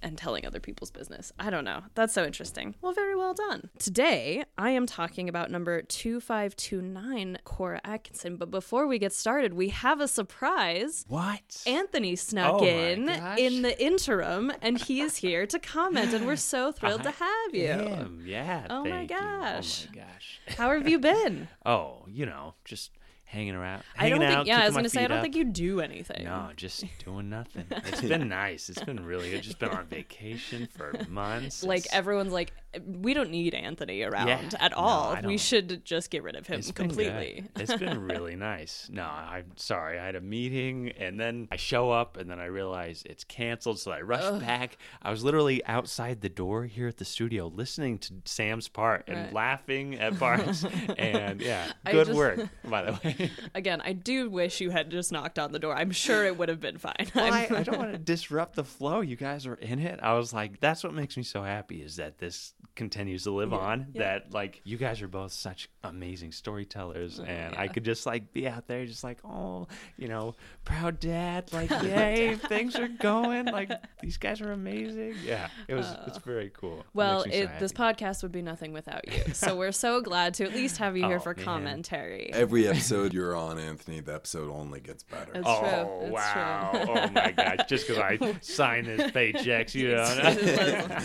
and telling other people's business. I don't know. That's so interesting. Well, very well done. Today, I am talking about number two five two nine, Cora Atkinson. But before we get started, we have a surprise. What? Anthony snuck Oh in in the interim, and he is here to comment. And we're so [LAUGHS] thrilled to have you. Damn, yeah. Oh my thank you. gosh. Oh my gosh. How have you been? [LAUGHS] Oh, you know, just hanging around. I don't hanging think. out, Yeah, I was gonna say I don't up. think you do anything. No, just doing nothing. [LAUGHS] It's been nice. It's been really good. Just been on vacation for months. like It's- everyone's like we don't need anthony around Yeah, at all I we should just get rid of him It's been completely. It's been [LAUGHS] really nice. No, I'm sorry. I had a meeting and then I show up and then I realize it's canceled. So I rush Ugh. back. I was literally outside the door here at the studio listening to Sam's part and Right. laughing at parts. [LAUGHS] and yeah, good just- work, by the way. [LAUGHS] again i do wish you had just knocked on the door i'm sure it would have been fine Well, I, I don't want to disrupt the flow. You guys are in it. I was like, that's what makes me so happy is that this continues to live Yeah, on. yeah. That like you guys are both such amazing storytellers, oh, and I could just like be out there, just like, oh, you know, proud dad. [LAUGHS] Like, yay, things are going. [LAUGHS] Like these guys are amazing. Yeah, it was. Uh, it's very cool. Well makes it, this podcast would be nothing without you [LAUGHS] so we're so glad to at least have you here Oh, for man. commentary Every episode you're on, Anthony, the episode only gets better. It's Oh true. It's wow! true. oh my gosh! Just because I sign this paychecks, you know.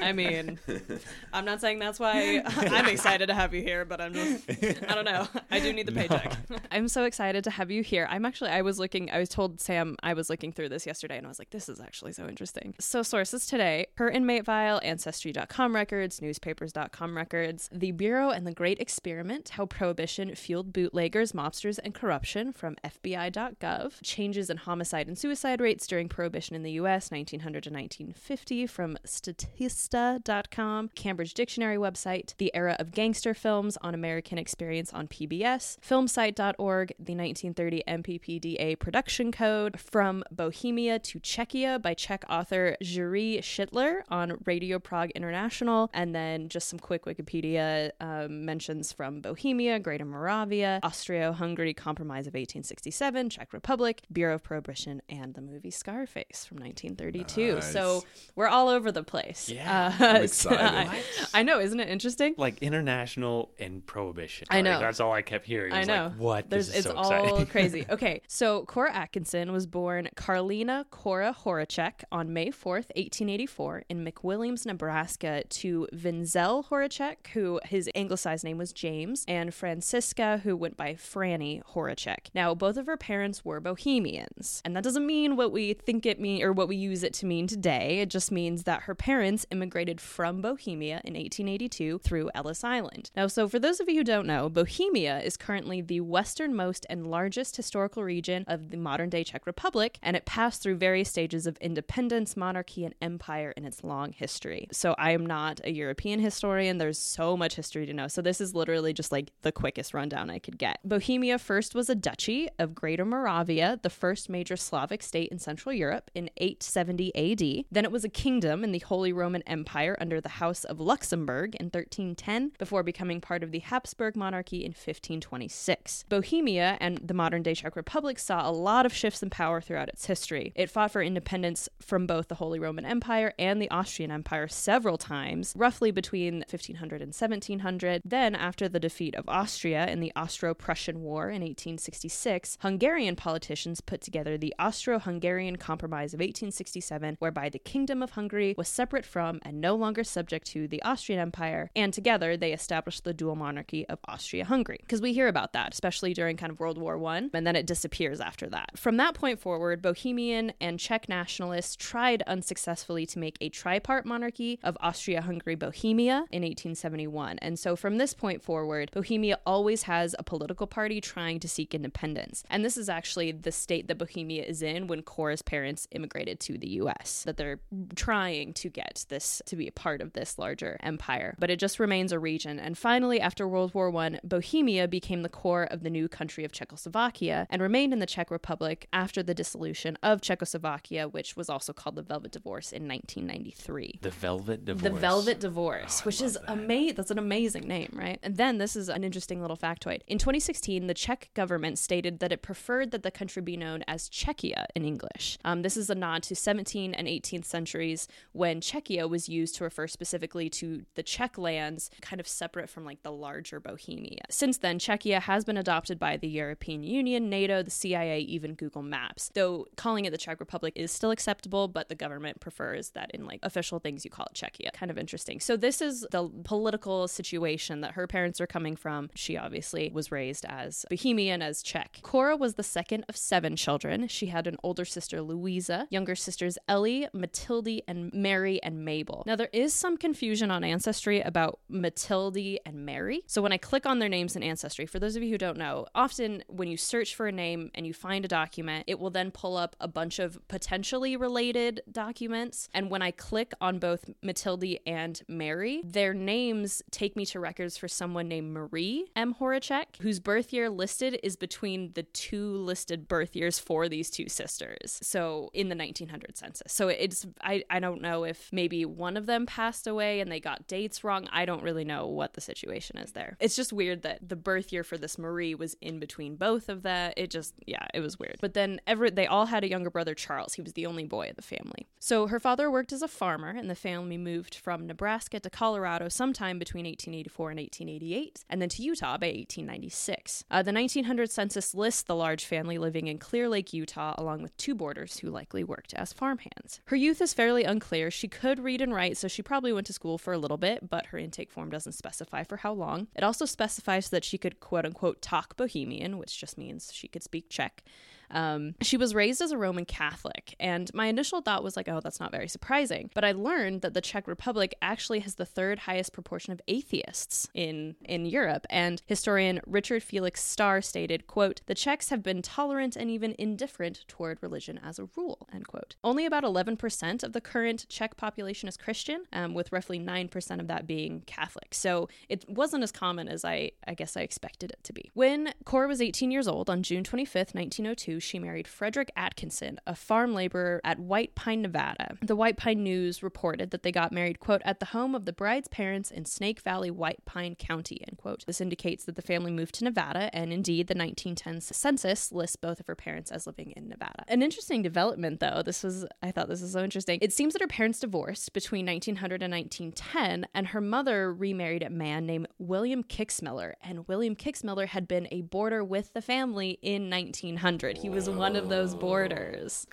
I mean, [LAUGHS] I'm not saying that's why [LAUGHS] I'm excited to have you here, but I'm just, I don't know. I do need the paycheck. [LAUGHS] I'm so excited to have you here. I'm actually, I was looking, I was told Sam I was looking through this yesterday and I was like, this is actually so interesting. So, sources today her inmate file, Ancestry.com records, newspapers.com records, the Bureau and the Great Experiment, how Prohibition fueled bootleggers, mobsters, and corruption from FBI.gov, changes in homicide and suicide rates during Prohibition in the U.S., 1900 to 1950, from Statista.com, Cambridge Dictionary website, the era of gangster films on American experience on PBS, filmsite.org, the 1930 MPPDA production code, from Bohemia to Czechia by Czech author Jiri Schittler on Radio Prague International, and then just some quick Wikipedia um, mentions from Bohemia, Greater Moravia, Austria Hungary Compromise of 1867, Czech Republic, Bureau of Prohibition, and the movie Scarface from 1932. Nice. So we're all over the place. Yeah, Uh, I'm [LAUGHS] excited. I, [LAUGHS] I know, isn't it interesting? like international and prohibition. I Like, know. that's all I kept hearing. I know. Like, what? There's, this is it's so all exciting. [LAUGHS] crazy. Okay, so Cora Atkinson was born Carlina Cora Horacek on May 4th, 1884, in McWilliams, Nebraska, to Vinzel Horacek, who his anglicized name was James, and Francisca, who went by Franny Horacek. Now, both of her parents were Bohemians, and that doesn't mean what we think it mean or what we use it to mean today. It just means that her parents immigrated from Bohemia in 1882 through Ellis Island. Now, so for those of you who don't know, Bohemia is currently the westernmost and largest historical region of the modern day Czech Republic, and it passed through various stages of independence, monarchy, and empire in its long history. So I am not a European historian. There's so much history to know. So this is literally just like the quickest rundown I could get. Bohemia first was a duchy of Greater Moravia, the first major Slavic state in Central Europe in 870 AD. Then it was a kingdom in the Holy Roman Empire under the House of Luxembourg in 1310 before becoming part of the Habsburg monarchy in 1526. Bohemia and the modern day Czech Republic saw a lot of shifts in power throughout its history. It fought for independence from both the Holy Roman Empire and the Austrian Empire several times, roughly between 1500 and 1700. Then, after the defeat of Austria in the Austro Prussian War in 1866, Hungarian politicians put together the Austro Hungarian Compromise of 1867, whereby the Kingdom of Hungary was separate from and no longer subject to the Austrian Empire, and together they established the dual monarchy of Austria Hungary. Because we hear about that, especially during kind of World War One, and then it disappears after that. From that point forward, Bohemian and Czech nationalists tried unsuccessfully to make a tripart monarchy of Austria Hungary Bohemia in 1871. And so from this point forward, Bohemia always has a political party trying to seek independence. And this is actually the state that Bohemia is in when Cora's parents immigrated to the US, that they're trying to get this to be a part of this larger empire, but it just remains a region. And finally, after World War I, Bohemia became the core of the new country of Czechoslovakia and remained in the Czech Republic after the dissolution of Czechoslovakia, which was also called the Velvet Divorce in 1993. The Velvet Divorce. The Velvet Divorce, which is amazing. That's an amazing name, right? And then this is an interesting little factoid. In 2016, the Czech government stated that it preferred that the country be known as Czechia in English. Um, this is a nod to 17th and 18th centuries when Czechia was used to refer specifically to the Czech lands, kind of separate from like the larger Bohemia. Since then, Czechia has been adopted by the European Union, NATO, the CIA, even Google Maps. Though calling it the Czech Republic is still acceptable, but the government prefers that in like official things you call it Czechia. Kind of interesting. So this is the political situation that her parents are coming from. She obviously was raised as Bohemian, as Czech. Cora was the second of seven children. She had an older sister, Louisa, younger sisters Ellie, Matilde, and Mary and Mabel. Now, there is some confusion on Ancestry about Matilde and Mary. So when I click on their names in Ancestry, for those of you who don't know, often when you search for a name and you find a document, it will then pull up a bunch of potentially related documents. And when I click on both Matilde and Mary, their names take me to records for someone named Marie M. Horacek, whose birth year listed is between the two listed birth years for these two sisters. So in the 1900 census. So it's, I, I don't know if maybe one of them passed away and they got dates wrong. I don't really know what the situation is there. It's just weird that the birth year for this Marie was in between both of that. It just, yeah, it was weird. But then Everett, they all had a younger brother, Charles. He was the only boy of the family. So her father worked as a farmer, and the family moved from Nebraska to Colorado sometime between 1884 and 1888, and then to Utah by 1896. Uh, the 1900 census lists the large family living in Clear Lake, Utah, along with two boarders who likely worked as farmhands. Her youth is fairly unclear. She could read and write, so she probably went to school for a little bit, but her intake form doesn't specify for how long. It also specifies that she could quote unquote talk Bohemian, which just means she could speak Czech. Um, she was raised as a Roman Catholic, and my initial thought was like, oh, that's not very surprising. But I learned that the Czech Republic actually has the third highest proportion of atheists in in Europe. And historian Richard Felix Staar stated, "quote The Czechs have been tolerant and even indifferent toward religion as a rule." End quote. Only about 11% of the current Czech population is Christian, um, with roughly 9% of that being Catholic. So it wasn't as common as I I guess I expected it to be. When Cora was 18 years old on June 25th, 1902 she married Frederick Atkinson, a farm laborer at White Pine, Nevada. The White Pine News reported that they got married, quote, at the home of the bride's parents in Snake Valley, White Pine County, end quote. This indicates that the family moved to Nevada, and indeed, the 1910 census lists both of her parents as living in Nevada. An interesting development, though, this was, I thought this was so interesting. It seems that her parents divorced between 1900 and 1910, and her mother remarried a man named William Kixmiller, and William Kixmiller had been a boarder with the family in 1900. He was one of those boarders.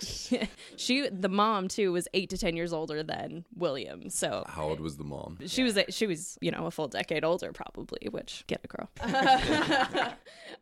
[LAUGHS] she, the mom too, was eight to ten years older than William. So How old was the mom? she was a, she was you know a full decade older probably. Which get a girl. [LAUGHS]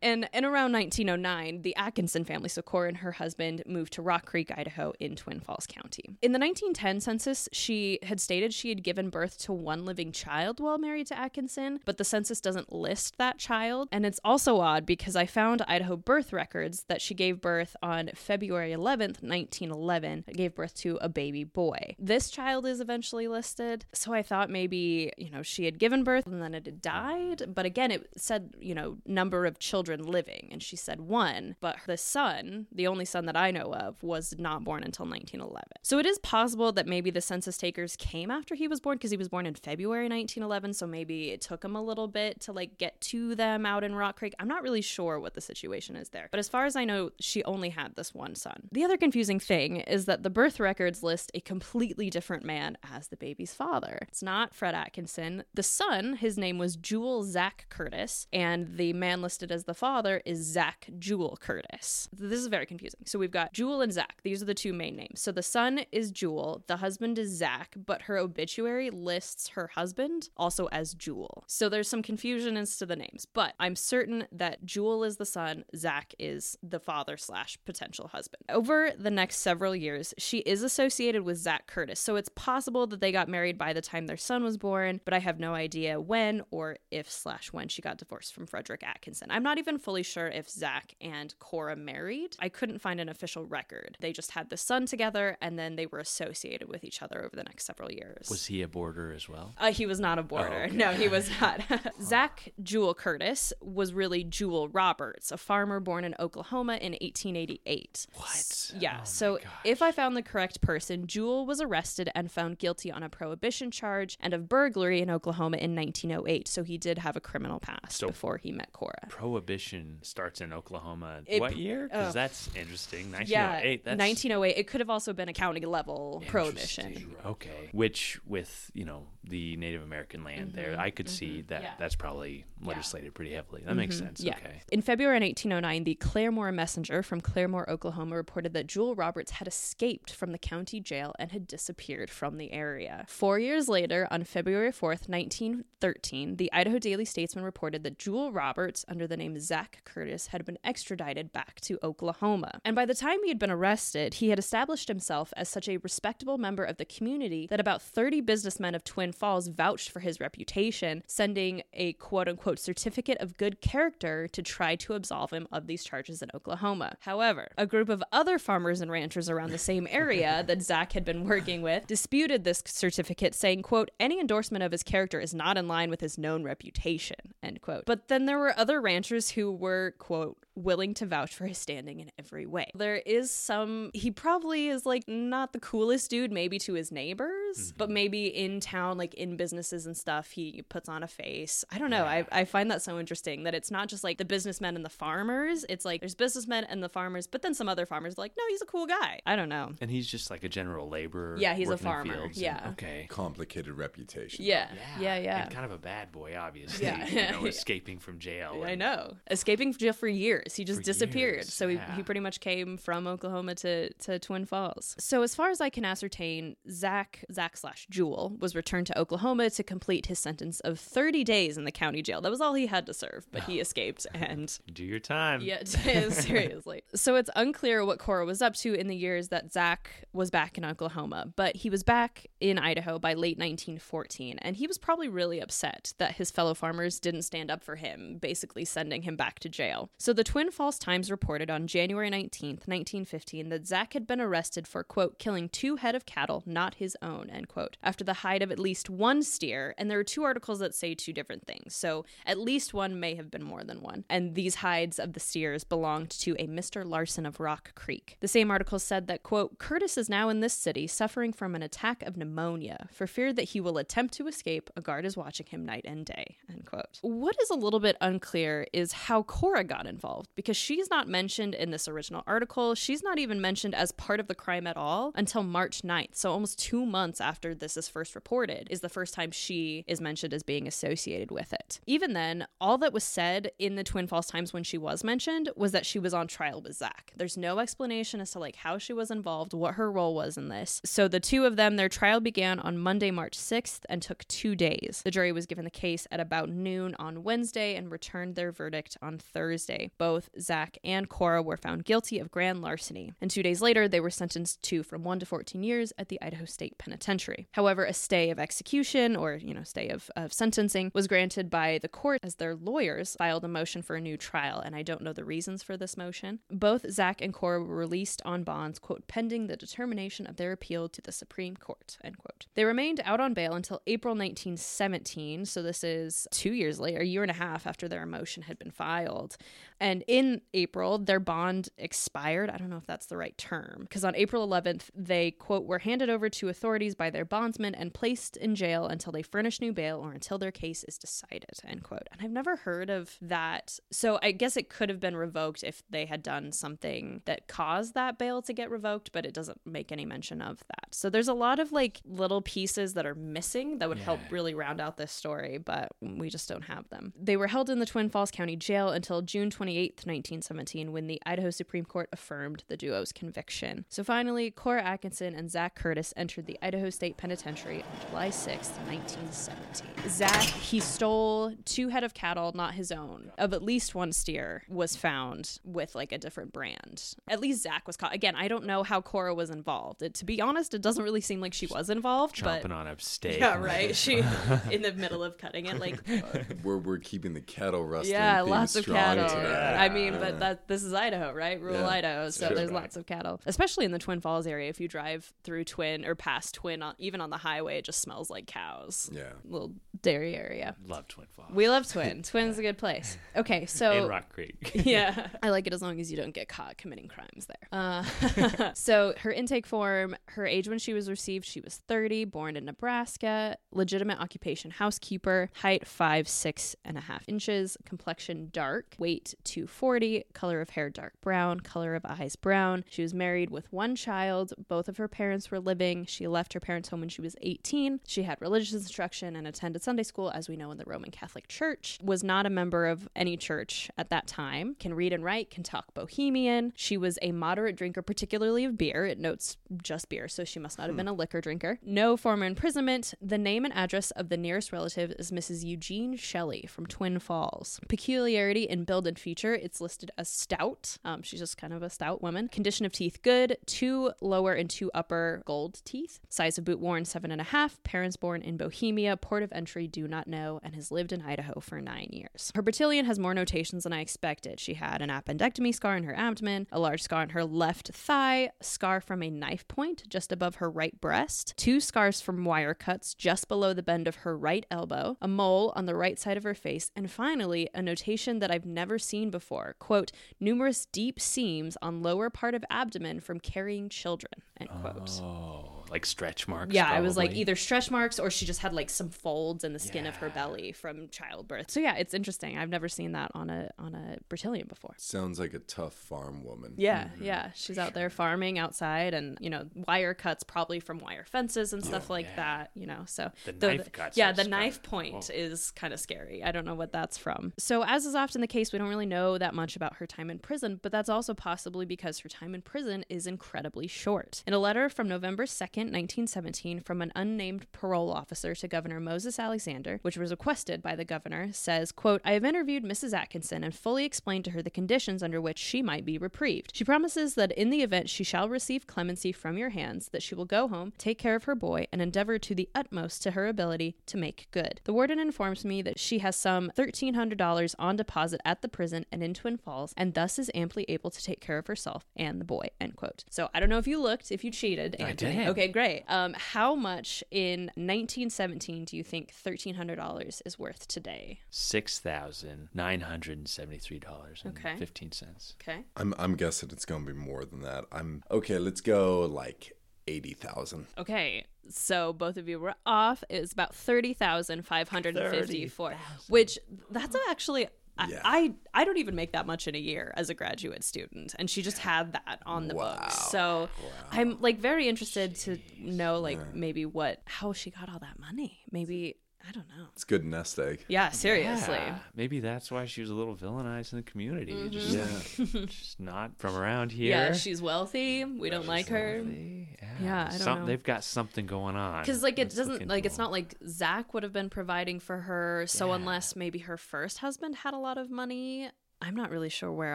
and and around 1909, the Atkinson family, so Cora and her husband, moved to Rock Creek, Idaho, in Twin Falls County. In the 1910 census, she had stated she had given birth to one living child while married to Atkinson, but the census doesn't list that child. And it's also odd because I found Idaho birth records that she gave birth on February 11th, 1911, gave birth to a baby boy. This child is eventually listed, so I thought maybe, you know, she had given birth and then it had died, but again it said, you know, number of children living and she said one, but the son, the only son that I know of, was not born until 1911. So it is possible that maybe the census takers came after he was born because he was born in February 1911, so maybe it took him a little bit to like get to them out in Rock Creek. I'm not really sure what the situation is there. But as far as I know, she only had this one son. The other confusing thing is that the birth records list a completely different man as the baby's father. It's not Fred Atkinson. The son, his name was Jewel Zach Curtis, and the man listed as the father is Zach Jewel Curtis. This is very confusing. So we've got Jewel and Zach. These are the two main names. So the son is Jewel, the husband is Zach, but her obituary lists her husband also as Jewel. So there's some confusion as to the names, but I'm certain that Jewel is the son, Zach is the father father slash potential husband. Over the next several years, she is associated with Zach Curtis, so it's possible that they got married by the time their son was born, but I have no idea when or if slash when she got divorced from Frederick Atkinson. I'm not even fully sure if Zach and Cora married. I couldn't find an official record. They just had the son together, and then they were associated with each other over the next several years. Was he a boarder as well? Uh, he was not a boarder. okay. No, he was [LAUGHS] not. Zach Jewel Curtis was really Jewel Roberts, a farmer born in Oklahoma in 1888. What? Yeah. so if I found the correct person, Jewel was arrested and found guilty on a prohibition charge and of burglary in Oklahoma in 1908. So he did have a criminal past So- before he met Cora. Prohibition starts in Oklahoma. It- what year? oh. Because that's interesting. Yeah, 1908. That's 1908. It could have also been a county level prohibition. Okay. Which, with you know the Native American land there, Mhm, I could see mhm, that yeah. that's probably legislated pretty heavily. That makes Mhm, sense. Yeah. Okay. In February 1809, the Claremore Messenger from Claremore, Oklahoma, reported that Jewel Roberts had escaped from the county jail and had disappeared from the area. Four years later, on February 4th, 1913, the Idaho Daily Statesman reported that Jewel Roberts, under the name Zach Curtis, had been extradited back to Oklahoma. And by the time he had been arrested, he had established himself as such a respectable member of the community that about 30 businessmen of Twin Falls vouched for his reputation, sending a quote unquote certificate of good character to try to absolve him of these charges in Oklahoma. However, a group of other farmers and ranchers around the same area [LAUGHS] that Zach had been working with disputed this certificate, saying, quote, any endorsement of his character is not in line with his known reputation, end quote. But then there were other ranchers who were, quote, willing to vouch for his standing in every way. There is some, he probably is like not the coolest dude, maybe to his neighbors, mm-hmm. but maybe in town, like in businesses and stuff, he puts on a face. I don't know. I, I find that so interesting that it's not just like the businessmen and the farmers. It's like there's businessmen and the farmers, but then some other farmers are like, no, he's a cool guy. I don't know. And he's just like a general laborer. Yeah, he's a farmer. Yeah. and- okay. Complicated reputation. Yeah. Yeah. Yeah. And kind of a bad boy, obviously. Yeah. You know, [LAUGHS] escaping from jail. I know. Escaping from jail for years. He just For disappeared. years, so he, yeah. he pretty much came from Oklahoma to, to Twin Falls. So as far as I can ascertain, Zach, Zach slash Jewel, was returned to Oklahoma to complete his sentence of 30 days in the county jail. That was all he had to serve, but he oh. escaped and [LAUGHS] Do your time. yeah, [LAUGHS] seriously. So it's unclear what Cora was up to in the years that Zach was back in Oklahoma, but he was back in Idaho by late 1914, and he was probably really upset that his fellow farmers didn't stand up for him, basically sending him back to jail. So the Twin Falls Times reported on January 19, 1915, that Zach had been arrested for, quote, killing two head of cattle not his own, end quote, after the hide of at least one steer, and there are two articles that say two different things. So at least one may have been more than one. And these hides of the steers belonged to a Mr. Larson of Rock Creek. The same article said that, quote, Curtis is now in this city suffering from an attack of pneumonia. For fear that he will attempt to escape, a guard is watching him night and day, end quote. What is a little bit unclear is how Cora got involved, because she's not mentioned in this original article. She's not even mentioned as part of the crime at all until March 9th. So almost two months after this is first reported is the first time she is mentioned as being associated with it. Even then, all that was said in the Twin Falls Times when she was mentioned was that she was on trial with Zach. There's no explanation as to like how she was involved, what her role was in this. So the two of them, their trial began on Monday, March 6th and took two days. The jury was given the case at about noon on Wednesday and returned their verdict on Thursday. Both Zach and Cora were found guilty of grand larceny, and two days later they were sentenced to from 1 to 14 years at the Idaho State Penitentiary. However, a stay of execution or, you know, stay of, of sentencing was granted by the court as their lawyers filed a motion for a new trial, and I don't know the reasons for this motion. Both Zach and Cora were released on bonds, quote, pending the determination of their appeal to the Supreme Court, end quote. They remained out on bail until April 1917, so this is two years later, a year and a half after their motion had been filed. And in April, their bond expired. I don't know if that's the right term, because on April 11th, they, quote, were handed over to authorities by their bondsman and placed in jail until they furnish new bail or until their case is decided, end quote. And I've never heard of that. So I guess it could have been revoked if they had done something that caused that bail to get revoked, but it doesn't make any mention of that. So there's a lot of like little pieces that are missing that would help really round out this story, but we just don't have them. They were held in the Twin Falls County Jail until June 28th, 1917, when the Idaho Supreme Court affirmed the duo's conviction. So finally, Cora Atkinson and Zach Curtis entered the Idaho Idaho State Penitentiary on July 6, 1917. Zach, he stole two head of cattle, not his own, of at least one steer was found with like a different brand. At least Zach was caught. Again, I don't know how Cora was involved. It, to be honest, it doesn't really seem like she was involved. Chomping but on a steak. Yeah, right. She in the middle of cutting it, like [LAUGHS] we're we're keeping the cattle rustling. yeah, lots of cattle. Today. I mean, but that this is Idaho, right? Rural Yeah, Idaho, so sure. there's lots of cattle, especially in the Twin Falls area. If you drive through Twin or past Twin, on, even on the highway, it just smells like cows. Yeah. little dairy area. Love Twin Falls. We love Twin. [LAUGHS] Twin's a good place. Okay, [LAUGHS] so And Rock Creek. [LAUGHS] yeah, I like it as long as you don't get caught committing crimes there. Uh, so her intake form, her age when she was received, she was 30, born in Nebraska, legitimate occupation housekeeper, height five six and a half inches, complexion dark, weight 240, color of hair dark brown, color of eyes brown. She was married with one child. Both of her parents were living. She left her parents' home when she was 18. She had religious instruction and attended Sunday school, as we know in the Roman Catholic Church. Was not a member of any church at that time. Can read and write, can talk Bohemian. She was a moderate drinker, particularly of beer. It notes just beer, so she must not have hmm. been a liquor drinker. No former imprisonment. The name and address of the nearest relative is Mrs. Eugene Shelley from Twin Falls. Peculiarity in build and feature, it's listed as stout. Um, she's just kind of a stout woman. Condition of teeth good. Two lower and two upper gold teeth. Size of boot worn seven and a half. Parents born in Bohemia. Port of entry do not know and has lived in Idaho for nine years. Her Bertillon has more notations than I expected. She had an appendectomy scar in her abdomen, a large scar on her left thigh, scar from a knife point just above her right breast, two scars from wire cuts just below the bend of her right elbow, a mole on the right side of her face, and finally a notation that I've never seen before. Quote, numerous deep seams on lower part of abdomen from carrying children. End quote. Oh, like stretch marks. Yeah, I was like either stretch marks or she just had like some folds in the skin of her belly from childbirth. So yeah, it's interesting. I've never seen that on a on a Bertillon before. Sounds like a tough farm woman. Yeah, mm-hmm. yeah. She's out there farming outside and, you know, wire cuts probably from wire fences and oh, stuff like that, you know. So The though knife cuts Yeah, the scar- knife point is kind of scary. I don't know what that's from. So as is often the case, we don't really know that much about her time in prison, but that's also possibly because her time in prison is incredibly short. In a letter from November 2nd, 1917 from an unnamed parole officer to Governor Moses Alexander, which was requested by the governor, says, quote, I have interviewed Mrs. Atkinson and fully explained to her the conditions under which she might be reprieved. She promises that in the event she shall receive clemency from your hands, that she will go home, take care of her boy, and endeavor to the utmost to her ability to make good. The warden informs me that she has some $1,300 on deposit at the prison and in Twin Falls, and thus is amply able to take care of herself and the boy, end quote. So I don't know if you looked, if you cheated, I did. Okay, great. Um, how much in 1917 do you think $1,300 is worth today? six thousand nine hundred and seventy-three dollars and Okay. fifteen cents. Okay. I'm I'm guessing it's gonna be more than that. I'm okay. Let's go like eighty thousand. Okay, so both of you were off. It was about thirty thousand five hundred and fifty-four, 30,000. which that's actually. I, Yeah. I I don't even make that much in a year as a graduate student, and she just had that on the books. So I'm like very interested to know like maybe what how she got all that money. Maybe I don't know. It's good nest egg. Yeah, seriously. Yeah, maybe that's why she was a little villainized in the community. Mm-hmm. Just, [LAUGHS] just not from around here. Yeah, she's wealthy. We don't like her. Yeah, Yeah, I don't Some- know. They've got something going on. because like it doesn't into like it's not like zach would have been providing for her so unless maybe her first husband had a lot of money i'm not really sure where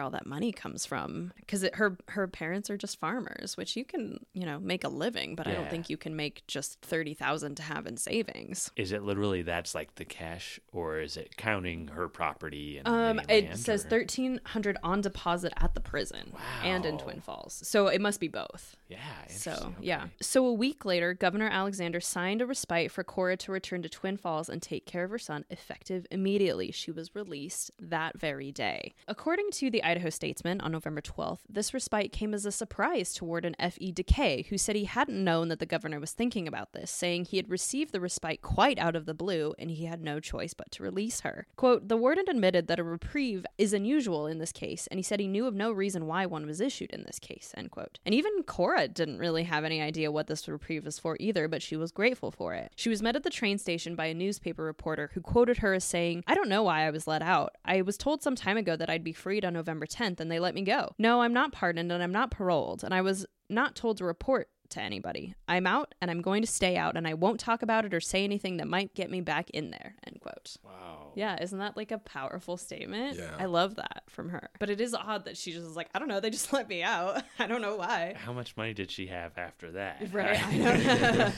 all that money comes from because her her parents are just farmers which you can you know make a living but i don't think you can make just 30000 to have in savings Is it literally that's like the cash, or is it counting her property and um, it says or- thirteen hundred on deposit at the prison and in Twin Falls, so it must be both. Yeah. So, interesting, yeah. So, a week later, Governor Alexander signed a respite for Cora to return to Twin Falls and take care of her son, effective immediately. She was released that very day. According to the Idaho Statesman on November 12th, this respite came as a surprise to Warden F.E. Decay, who said he hadn't known that the governor was thinking about this, saying he had received the respite quite out of the blue and he had no choice but to release her. Quote, the warden admitted that a reprieve is unusual in this case, and he said he knew of no reason why one was issued in this case, end quote. And even Cora didn't really have any idea what this reprieve was for either, but she was grateful for it. She was met at the train station by a newspaper reporter who quoted her as saying, I don't know why I was let out. I was told some time ago that I'd be freed on November 10th, and they let me go. No, I'm not pardoned and I'm not paroled, and I was not told to report to anybody. I'm out and I'm going to stay out and I won't talk about it or say anything that might get me back in there. End quote. Wow. Yeah, isn't that like a powerful statement? Yeah. I love that from her. But it is odd that she just is like, I don't know, they just [LAUGHS] let me out. [LAUGHS] I don't know why. How much money did she have after that? [LAUGHS] Right.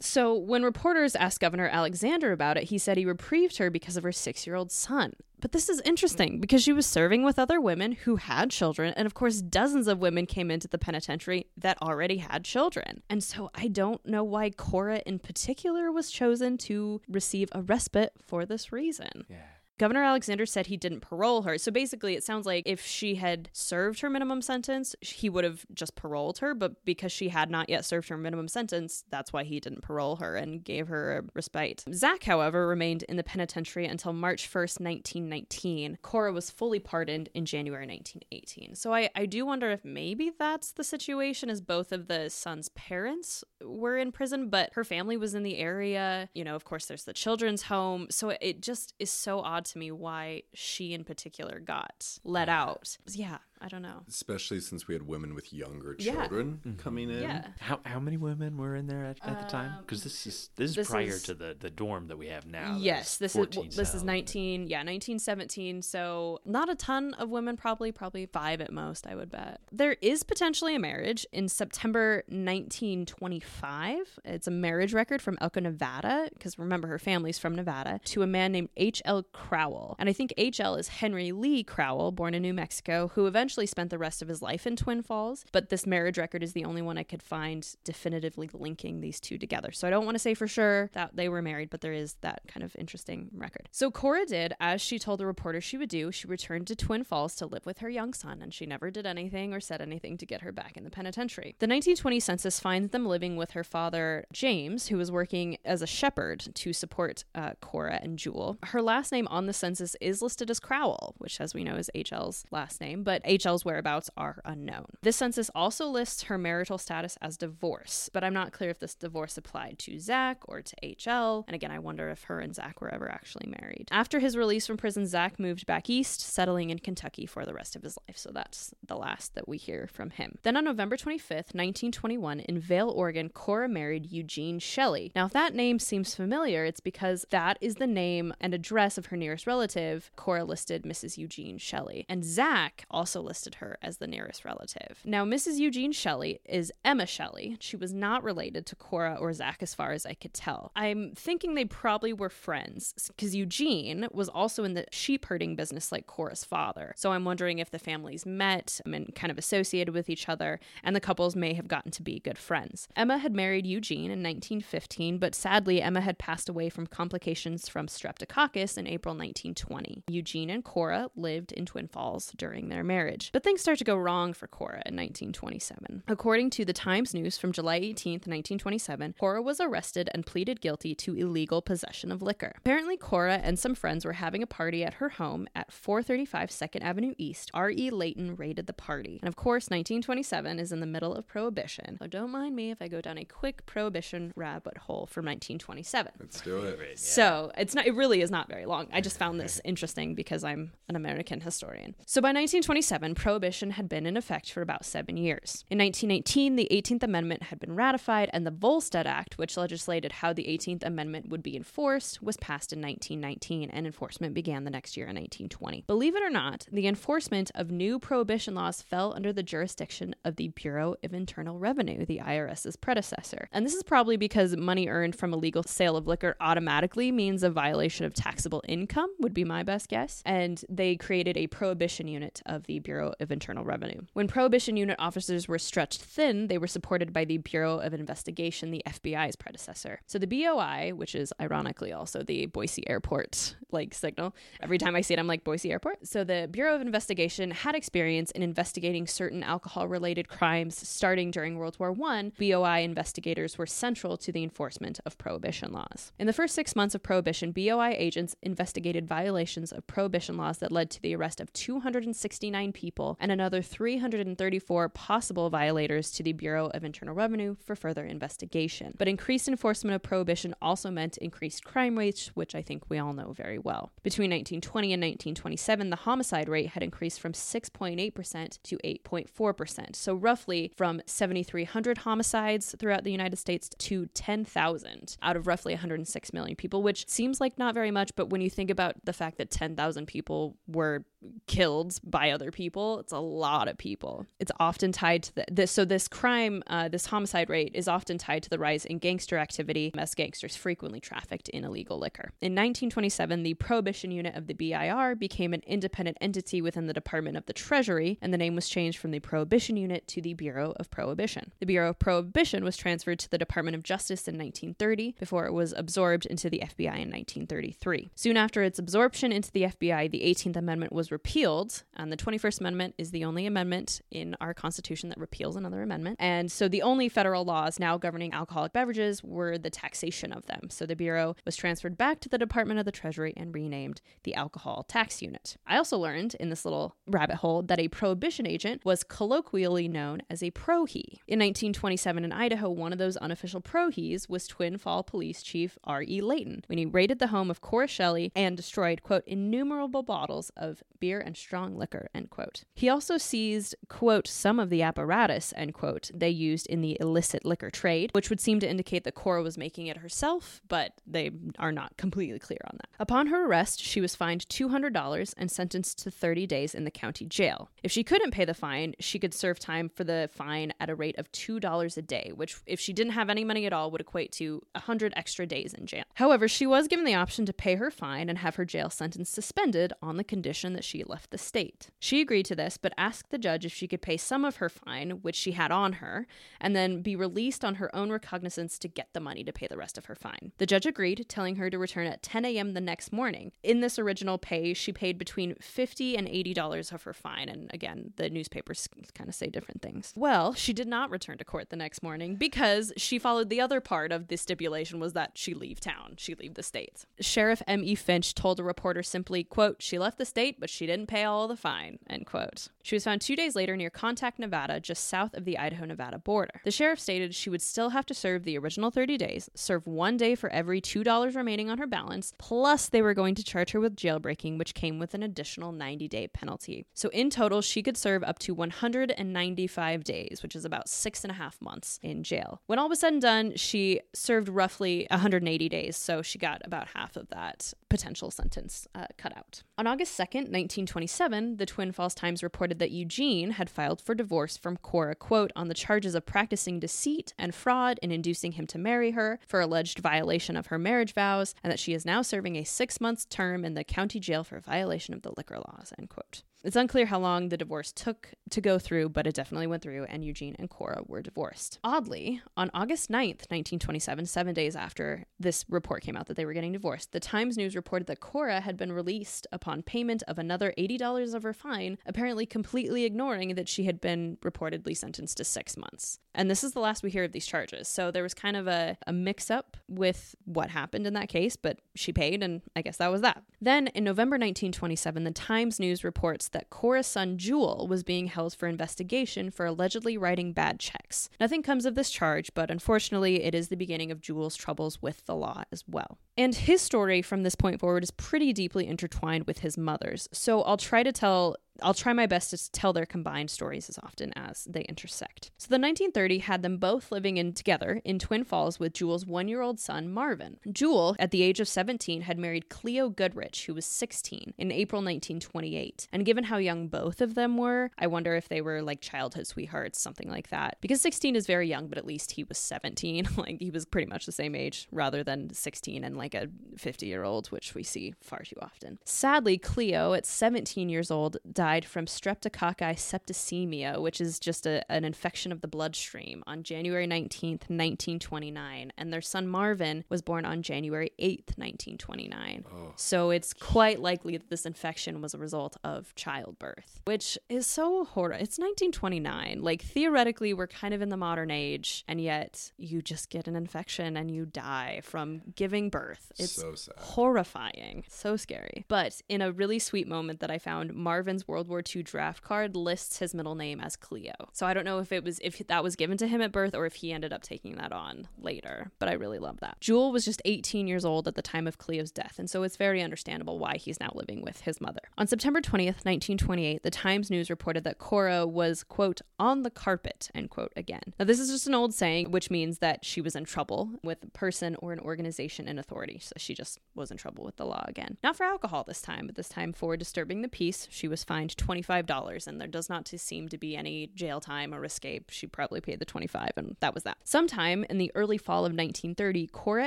So when reporters asked Governor Alexander about it, he said he reprieved her because of her six year old son. But this is interesting because she was serving with other women who had children. And of course, dozens of women came into the penitentiary that already had children. And so I don't know why Cora in particular was chosen to receive a respite for this reason. Yeah. Governor Alexander said he didn't parole her. So basically, it sounds like if she had served her minimum sentence, he would have just paroled her. But because she had not yet served her minimum sentence, that's why he didn't parole her and gave her a respite. Zach, however, remained in the penitentiary until March 1st, 1919. Cora was fully pardoned in January 1918. So I, I do wonder if maybe that's the situation, as both of the son's parents were in prison, but her family was in the area. You know, of course, there's the children's home. So it just is so odd to me why she in particular got let out. Yeah, I don't know. Especially since we had women with younger Yeah. children coming in. Yeah. How how many women were in there at, at the time? Because this is this is Um, this prior is- to the, the dorm that we have now. yes, this is well, this is 19, yeah, 1917. So not a ton of women, probably probably five at most, I would bet. There is potentially a marriage in September 1925. It's a marriage record from Elko, Nevada, because remember her family's from Nevada, to a man named H.L. Crowell, and I think H.L. is Henry Lee Crowell, born in New Mexico, who eventually spent the rest of his life in Twin Falls. But this marriage record is the only one I could find definitively linking these two together. So I don't want to say for sure that they were married, but there is that kind of interesting record. So Cora did, as she told the reporter she would do, she returned to Twin Falls to live with her young son, and she never did anything or said anything to get her back in the penitentiary. The 1920 census finds them living with her father, James, who was working as a shepherd to support uh, Cora and Jewel. Her last name on the census is listed as Crowell, which, as we know, is HL's last name, but HL's whereabouts are unknown. This census also lists her marital status as divorce, but I'm not clear if this divorce applied to Zach or to HL. And again, I wonder if her and Zach were ever actually married. After his release from prison, Zach moved back east, settling in Kentucky for the rest of his life. So that's the last that we hear from him. Then on November 25th, 1921, in Vale, Oregon, Cora married Eugene Shelley. Now, if that name seems familiar, it's because that is the name and address of her nearest relative. Cora listed Mrs. Eugene Shelley, and Zach also listed her as the nearest relative. Now, Mrs. Eugene Shelley is Emma Shelley. She was not related to Cora or Zach as far as I could tell. I'm thinking they probably were friends because Eugene was also in the sheep herding business like Cora's father. So I'm wondering if the families met um, and kind of associated with each other, and the couples may have gotten to be good friends. Emma had married Eugene in 1915, but sadly, Emma had passed away from complications from streptococcus in April 1920. Eugene and Cora lived in Twin Falls during their marriage. But things start to go wrong for Cora in 1927. According to the Times News from July 18, 1927, Cora was arrested and pleaded guilty to illegal possession of liquor. Apparently, Cora and some friends were having a party at her home at 435 2nd Avenue East. R.E. Layton raided the party. And of course, 1927 is in the middle of Prohibition. So don't mind me if I go down a quick Prohibition rabbit hole for 1927. Let's do it. So it's not. It really is not very long. I just found this interesting because I'm an American historian. So by 1927, Prohibition had been in effect for about seven years. In 1918, the 18th Amendment had been ratified, and the Volstead Act, which legislated how the 18th Amendment would be enforced, was passed in 1919, and enforcement began the next year in 1920. Believe it or not, the enforcement of new prohibition laws fell under the jurisdiction of the Bureau of Internal Revenue, the IRS's predecessor. And this is probably because money earned from illegal sale of liquor automatically means a violation of taxable income, would be my best guess. And they created a prohibition unit of the Bureau of Internal Revenue. When prohibition unit officers were stretched thin, they were supported by the Bureau of Investigation, the FBI's predecessor. So the BOI, which is ironically also the Boise Airport like signal. Every time I see it, I'm like Boise Airport. So the Bureau of Investigation had experience in investigating certain alcohol-related crimes starting during World War I. BOI investigators were central to the enforcement of prohibition laws. In the first six months of prohibition, BOI agents investigated violations of prohibition laws that led to the arrest of 269 people people and another 334 possible violators to the Bureau of Internal Revenue for further investigation. But increased enforcement of prohibition also meant increased crime rates, which I think we all know very well. Between 1920 and 1927, the homicide rate had increased from 6.8% to 8.4%. So, roughly from 7,300 homicides throughout the United States to 10,000 out of roughly 106 million people, which seems like not very much, but when you think about the fact that 10,000 people were killed by other people, it's a lot of people. It's often tied to the, this. So, this crime, uh, this homicide rate is often tied to the rise in gangster activity as gangsters frequently trafficked in illegal liquor. In 1927, the Prohibition Unit of the BIR became an independent entity within the Department of the Treasury, and the name was changed from the Prohibition Unit to the Bureau of Prohibition. The Bureau of Prohibition was transferred to the Department of Justice in 1930 before it was absorbed into the FBI in 1933. Soon after its absorption into the FBI, the 18th Amendment was repealed, and the 21st Amendment is the only amendment in our Constitution that repeals another amendment. And so the only federal laws now governing alcoholic beverages were the taxation of them. So the Bureau was transferred back to the Department of the Treasury and renamed the Alcohol Tax Unit. I also learned in this little rabbit hole that a prohibition agent was colloquially known as a prohee. In 1927 in Idaho, one of those unofficial prohees was Twin Fall Police Chief R.E. Layton when he raided the home of Cora Shelley and destroyed, quote, innumerable bottles of beer and strong liquor, end quote. He also seized, quote, some of the apparatus, end quote, they used in the illicit liquor trade, which would seem to indicate that Cora was making it herself, but they are not completely clear on that. Upon her arrest, she was fined $200 and sentenced to 30 days in the county jail. If she couldn't pay the fine, she could serve time for the fine at a rate of $2 a day, which, if she didn't have any money at all, would equate to 100 extra days in jail. However, she was given the option to pay her fine and have her jail sentence suspended on the condition that she left the state. She agreed to this, but asked the judge if she could pay some of her fine, which she had on her, and then be released on her own recognizance to get the money to pay the rest of her fine. The judge agreed, telling her to return at 10 a.m. the next morning. In this original pay, she paid between 50 and $80 of her fine, and again, the newspapers kind of say different things. Well, she did not return to court the next morning because she followed the other part of the stipulation was that she leave town, she leave the state. Sheriff M.E. Finch told a reporter simply, quote, she left the state, but she didn't pay all the fine, end quote. She was found two days later near Contact, Nevada, just south of the Idaho Nevada border. The sheriff stated she would still have to serve the original 30 days, serve one day for every $2 remaining on her balance, plus they were going to charge her with jailbreaking, which came with an additional 90 day penalty. So in total, she could serve up to 195 days, which is about six and a half months in jail. When all was said and done, she served roughly 180 days, so she got about half of that potential sentence uh, cut out. On August 2nd, 1927, the Twin Falls Times reported that Eugene had filed for divorce from Cora, quote, on the charges of practicing deceit and fraud in inducing him to marry her for alleged violation of her marriage vows, and that she is now serving a six month term in the county jail for violation of the liquor laws, end quote. It's unclear how long the divorce took to go through, but it definitely went through, and Eugene and Cora were divorced. Oddly, on August 9th, 1927, seven days after this report came out that they were getting divorced, the Times News reported that Cora had been released upon payment of another $80 of her fine, apparently completely ignoring that she had been reportedly sentenced to six months. And this is the last we hear of these charges. So there was kind of a, a mix up with what happened in that case, but she paid, and I guess that was that. Then in November 1927, the Times News reports that Cora's son Jewel was being held for investigation for allegedly writing bad checks. Nothing comes of this charge, but unfortunately, it is the beginning of Jewel's troubles with the law as well. And his story from this point forward is pretty deeply intertwined with his mother's. So I'll try to tell I'll try my best to tell their combined stories as often as they intersect. So the 1930 had them both living in together in Twin Falls with Jewel's one-year-old son Marvin. Jewel, at the age of 17, had married Cleo Goodrich, who was 16, in April 1928. And given how young both of them were, I wonder if they were like childhood sweethearts, something like that. Because 16 is very young, but at least he was 17. [LAUGHS] like he was pretty much the same age rather than 16 and like a 50-year-old, which we see far too often. Sadly, Cleo, at 17 years old, died from streptococci septicemia, which is just a, an infection of the bloodstream, on January 19th, 1929. And their son Marvin was born on January 8th, 1929. So it's quite likely that this infection was a result of childbirth, which is so horrible. It's 1929. Like, theoretically, we're kind of in the modern age, and yet you just get an infection and you die from giving birth. It's So sad. horrifying. So scary. But in a really sweet moment that I found, Marvin's World War II draft card lists his middle name as Cleo. So I don't know if it was if that was given to him at birth or if he ended up taking that on later, but I really love that. Jewel was just 18 years old at the time of Cleo's death, and so it's very understandable why he's now living with his mother. On September 20th, 1928, the Times News reported that Cora was, quote, on the carpet, end quote, again. Now, this is just an old saying, which means that she was in trouble with a person or an organization in authority. So she just was in trouble with the law again. Not for alcohol this time, but this time for disturbing the peace. She was fined $25, and there does not seem to be any jail time or escape. She probably paid the 25, and that was that. Sometime in the early fall of 1930, Cora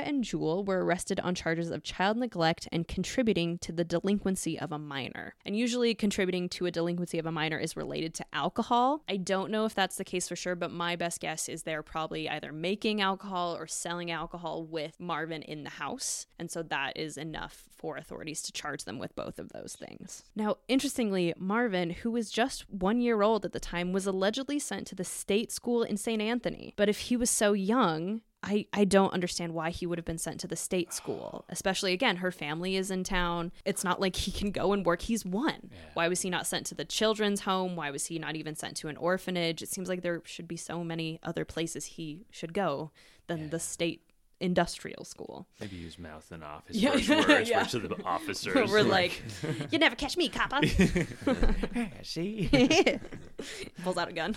and Jewel were arrested on charges of child neglect and contributing to the delinquency of a minor. And usually, contributing to a delinquency of a minor is related to alcohol. I don't know if that's the case for sure, but my best guess is they're probably either making alcohol or selling alcohol with Marvin in the house. And so that is enough for authorities to charge them with both of those things. Now, interestingly, Marvin, who was just one year old at the time, was allegedly sent to the state school in St. Anthony. But if he was so young, I, I don't understand why he would have been sent to the state school, especially again, her family is in town. It's not like he can go and work. He's one. Yeah. Why was he not sent to the children's home? Why was he not even sent to an orphanage? It seems like there should be so many other places he should go than yeah. the state industrial school. Maybe use mouthing off his yeah. first [LAUGHS] words yeah. to the [LAUGHS] officers. We're like, you never catch me, copper. [LAUGHS] Ah, see? Pulls out a gun.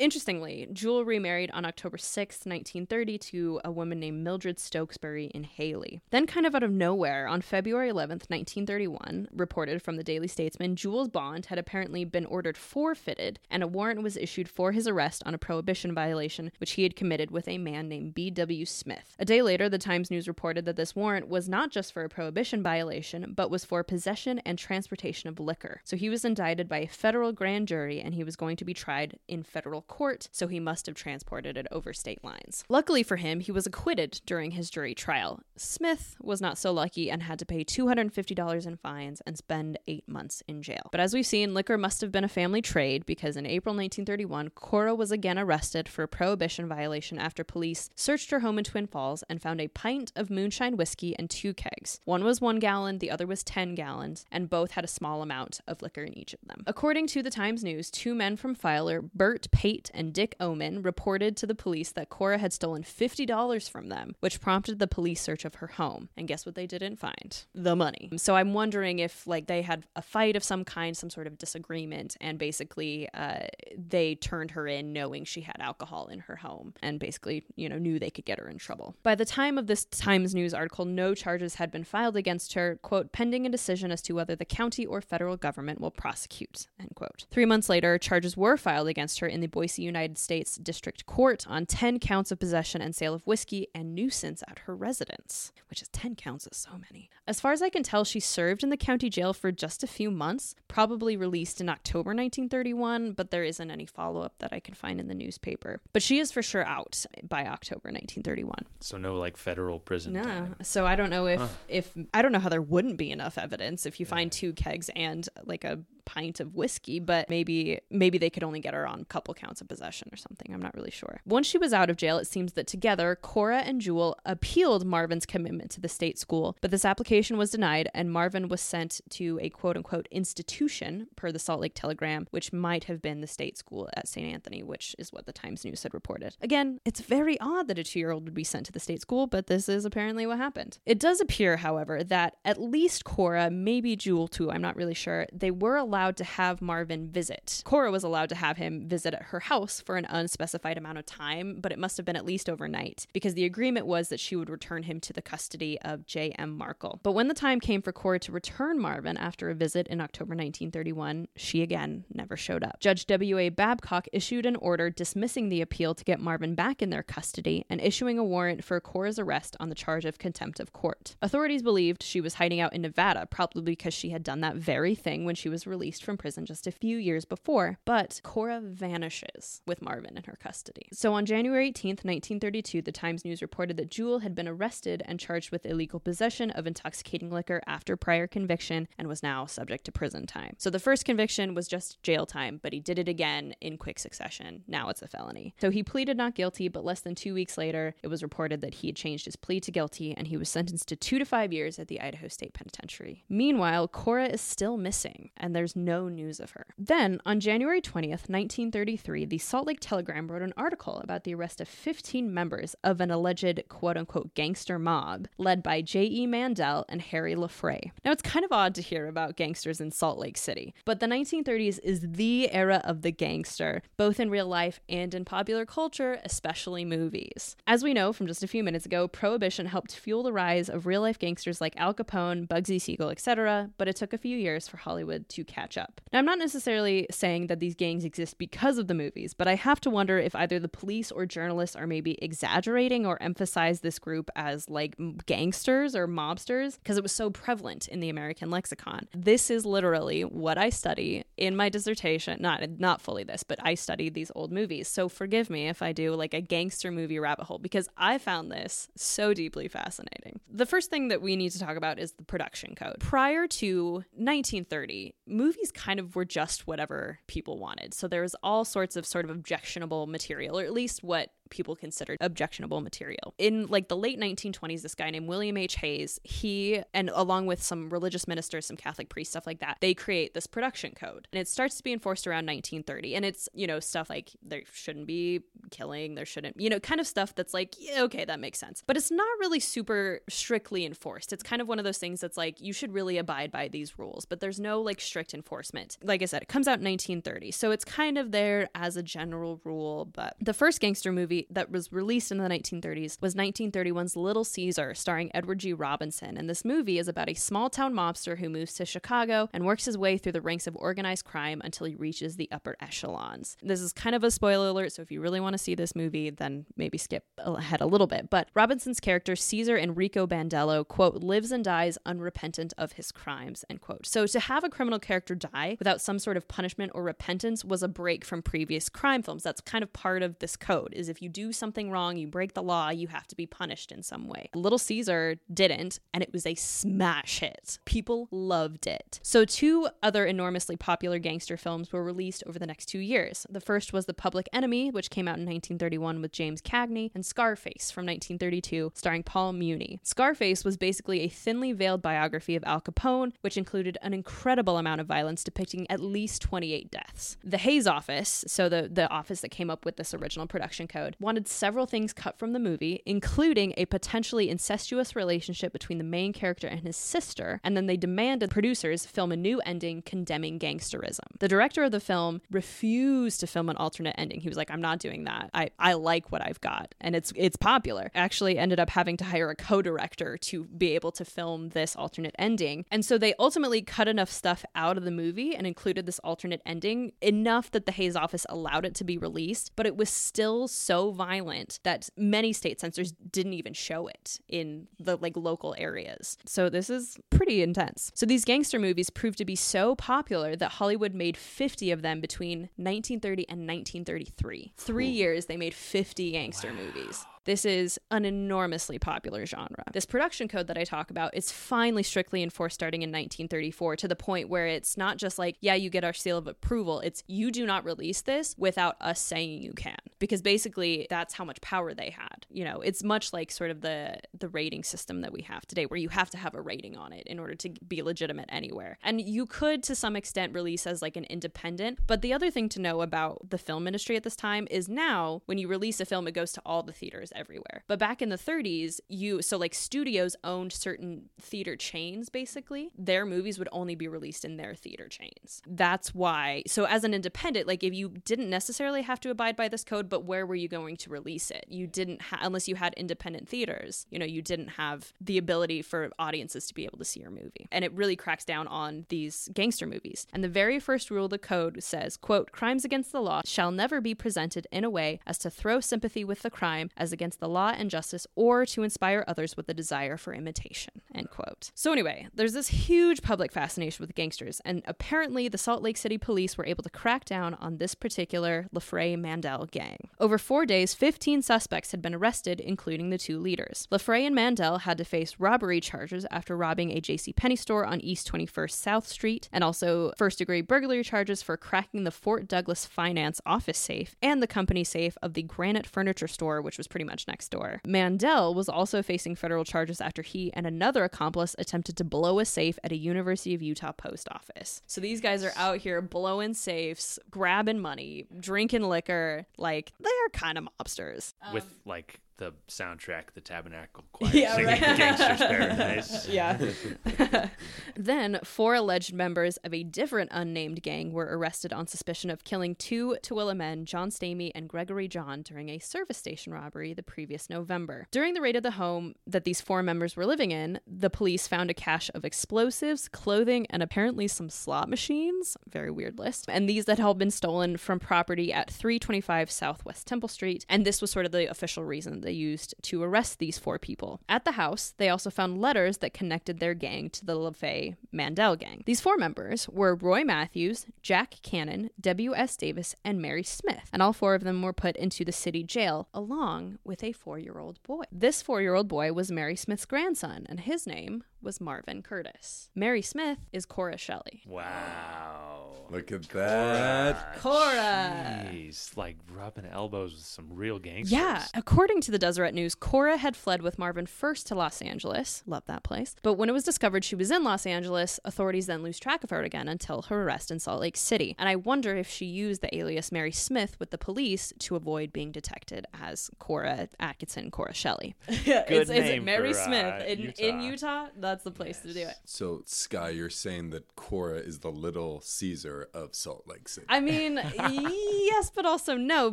Interestingly, Jewel remarried on October 6, 1930, to a woman named Mildred Stokesbury in Hailey. Then, kind of out of nowhere, on February 11, 1931, reported from the Daily Statesman, Jewel's bond had apparently been ordered forfeited, and a warrant was issued for his arrest on a prohibition violation which he had committed with a man named B.W. Smith. A day later, the Times News reported that this warrant was not just for a prohibition violation, but was for possession and transportation of liquor. So he was indicted by a federal grand jury, and he was going to be tried in federal court, so he must have transported it over state lines. Luckily for him, he was acquitted during his jury trial. Smith was not so lucky and had to pay $250 in fines and spend eight months in jail. But as we've seen, liquor must have been a family trade because in April 1931, Cora was again arrested for a prohibition violation after police searched her home in Twin Falls and found a pint of moonshine whiskey and two kegs. One was one gallon, the other was 10 gallons, and both had a small amount of liquor in each of them. According to the Times News, two men from Filer, Bert Pate and Dick Oman reported to the police that Cora had stolen $50 from them, which prompted the police search of her home. And guess what they didn't find? The money. So I'm wondering if like they had a fight of some kind, some sort of disagreement, and basically uh, they turned her in knowing she had alcohol in her home and basically, you know, knew they could get her in trouble. By the time of this Times News article, no charges had been filed against her, quote, pending a decision as to whether the county or federal government will prosecute, end quote. Three months later, charges were filed against her in the Boise Boise, United States District Court on 10 counts of possession and sale of whiskey and nuisance at her residence, which is 10 counts is so many. As far as I can tell, she served in the county jail for just a few months, probably released in October 1931, but there isn't any follow up that I can find in the newspaper. But she is for sure out by October 1931. So no like federal prison. No. Time. So I don't know if huh. if I don't know how there wouldn't be enough evidence if you find two kegs and like a pint of whiskey, but maybe maybe they could only get her on couple counts of possession or something. I'm not really sure. Once she was out of jail, it seems that together Cora and Jewel appealed Marvin's commitment to the state school, but this application was denied and Marvin was sent to a quote unquote institution per the Salt Lake Telegram, which might have been the state school at St. Anthony, which is what the Times News had reported. Again, it's very odd that a 2-year-old would be sent to the state school, but this is apparently what happened. It does appear, however, that at least Cora, maybe Jewel too, I'm not really sure, they were allowed allowed to have Marvin visit. Cora was allowed to have him visit at her house for an unspecified amount of time, but it must have been at least overnight because the agreement was that she would return him to the custody of J.M. Markle. But when the time came for Cora to return Marvin after a visit in October 1931, she again never showed up. Judge W.A. Babcock issued an order dismissing the appeal to get Marvin back in their custody and issuing a warrant for Cora's arrest on the charge of contempt of court. Authorities believed she was hiding out in Nevada, probably because she had done that very thing when she was released released from prison just a few years before, but Cora vanishes with Marvin in her custody. So on January 18th, 1932, the Times News reported that Jewel had been arrested and charged with illegal possession of intoxicating liquor after prior conviction and was now subject to prison time. So the first conviction was just jail time, but he did it again in quick succession. Now it's a felony. So he pleaded not guilty, but less than two weeks later, it was reported that he had changed his plea to guilty and he was sentenced to two to five years at the Idaho State Penitentiary. Meanwhile, Cora is still missing and there's no news of her. Then, on January 20th, 1933, the Salt Lake Telegram wrote an article about the arrest of 15 members of an alleged quote unquote gangster mob led by J.E. Mandel and Harry LaFray. Now, it's kind of odd to hear about gangsters in Salt Lake City, but the 1930s is the era of the gangster, both in real life and in popular culture, especially movies. As we know from just a few minutes ago, Prohibition helped fuel the rise of real life gangsters like Al Capone, Bugsy Siegel, etc., but it took a few years for Hollywood to catch up. Now, I'm not necessarily saying that these gangs exist because of the movies, but I have to wonder if either the police or journalists are maybe exaggerating or emphasize this group as like gangsters or mobsters because it was so prevalent in the American lexicon. This is literally what I study in my dissertation. Not not fully this, but I study these old movies. So forgive me if I do like a gangster movie rabbit hole because I found this so deeply fascinating. The first thing that we need to talk about is the production code. Prior to 1930, movies kind of were just whatever people wanted. So there was all sorts of sort of objectionable material, or at least what people considered objectionable material. In like the late 1920s, this guy named William H. Hays, he and along with some religious ministers, some Catholic priests, stuff like that, they create this production code. And it starts to be enforced around 1930. And it's, you know, stuff like there shouldn't be killing, there shouldn't, you know, kind of stuff that's like, yeah, okay, that makes sense. But it's not really super strictly enforced. It's kind of one of those things that's like, you should really abide by these rules, but there's no like strict enforcement. Like I said, it comes out in 1930. So it's kind of there as a general rule. But the first gangster movie that was released in the 1930s was 1931's Little Caesar, starring Edward G. Robinson. And this movie is about a small town mobster who moves to Chicago and works his way through the ranks of organized crime until he reaches the upper echelons. This is kind of a spoiler alert, so if you really want to see this movie, then maybe skip ahead a little bit. But Robinson's character, Caesar Enrico Bandello, quote, lives and dies unrepentant of his crimes, end quote. So to have a criminal character die without some sort of punishment or repentance was a break from previous crime films. That's kind of part of this code, is if you do something wrong, you break the law, you have to be punished in some way. Little Caesar didn't, and it was a smash hit. People loved it. So, two other enormously popular gangster films were released over the next two years. The first was The Public Enemy, which came out in 1931 with James Cagney, and Scarface from 1932, starring Paul Muni. Scarface was basically a thinly veiled biography of Al Capone, which included an incredible amount of violence depicting at least 28 deaths. The Hays office, so the, the office that came up with this original production code, wanted several things cut from the movie, including a potentially incestuous relationship between the main character and his sister, and then they demanded producers film a new ending condemning gangsterism. The director of the film refused to film an alternate ending. He was like, I'm not doing that. I, I like what I've got. And it's it's popular. Actually ended up having to hire a co-director to be able to film this alternate ending. And so they ultimately cut enough stuff out of the movie and included this alternate ending enough that the Hays office allowed it to be released, but it was still so violent that many state censors didn't even show it in the like local areas. So this is pretty intense. So these gangster movies proved to be so popular that Hollywood made 50 of them between 1930 and 1933. 3 years they made 50 gangster movies. This is an enormously popular genre. This production code that I talk about is finally strictly enforced starting in 1934 to the point where it's not just like, yeah, you get our seal of approval. It's you do not release this without us saying you can. Because basically that's how much power they had. You know, it's much like sort of the the rating system that we have today where you have to have a rating on it in order to be legitimate anywhere. And you could to some extent release as like an independent, but the other thing to know about the film industry at this time is now when you release a film it goes to all the theaters everywhere. But back in the 30s, you so like studios owned certain theater chains basically. Their movies would only be released in their theater chains. That's why. So as an independent, like if you didn't necessarily have to abide by this code, but where were you going to release it? You didn't have, unless you had independent theaters, you know, you didn't have the ability for audiences to be able to see your movie. And it really cracks down on these gangster movies. And the very first rule of the code says, quote, crimes against the law shall never be presented in a way as to throw sympathy with the crime as against the law and justice or to inspire others with a desire for imitation, end quote. So anyway, there's this huge public fascination with gangsters, and apparently the Salt Lake City police were able to crack down on this particular LaFrey Mandel gang. Over four days, 15 suspects had been arrested, including the two leaders. LaFrey and Mandel had to face robbery charges after robbing a J.C. Penney store on East 21st South Street, and also first degree burglary charges for cracking the Fort Douglas Finance office safe and the company safe of the Granite Furniture Store, which was pretty much next door. Mandel was also facing federal charges after he and another accomplice attempted to blow a safe at a University of Utah post office. So these guys are out here blowing safes, grabbing money, drinking liquor. Like, they're kind of mobsters. with like the soundtrack, the Tabernacle [LAUGHS] Choir Yeah, singing right. "Gangster's [LAUGHS] Paradise." yeah. [LAUGHS] then, four alleged members of a different unnamed gang were arrested on suspicion of killing two Tooele men, John Stamey and Gregory John, during a service station robbery the previous November. During the raid of the home that these four members were living in, the police found a cache of explosives, clothing, and apparently some slot machines. Very weird list. And these that had been stolen from property at 325 Southwest Temple Street. And this was sort of the official reason they used to arrest these four people. At the house, they also found letters that connected their gang to the LaFay Mandel gang. These four members were Roy Matthews, Jack Cannon, W.S. Davis, and Mary Smith. And all four of them were put into the city jail along with a four year old boy. This four year old boy was Mary Smith's grandson, and his name was Marvin Curtis. Mary Smith is Cora Shelley. Wow. Look at that. Cora. Jeez, like rubbing elbows with some real gangsters. Yeah. According to the Deseret News, Cora had fled with Marvin first to Los Angeles. Love that place. But when it was discovered she was in Los Angeles, authorities then lose track of her again until her arrest in Salt Lake City. And I wonder if she used the alias Mary Smith with the police to avoid being detected as Cora Atkinson, Cora Shelley. [LAUGHS] Good it's, it's name Mary for, uh, Smith in Utah. in Utah. That's the place to do it. So, Skye, you're saying that Cora is the little Caesar of Salt Lake City. I mean, [LAUGHS] yes, but also no,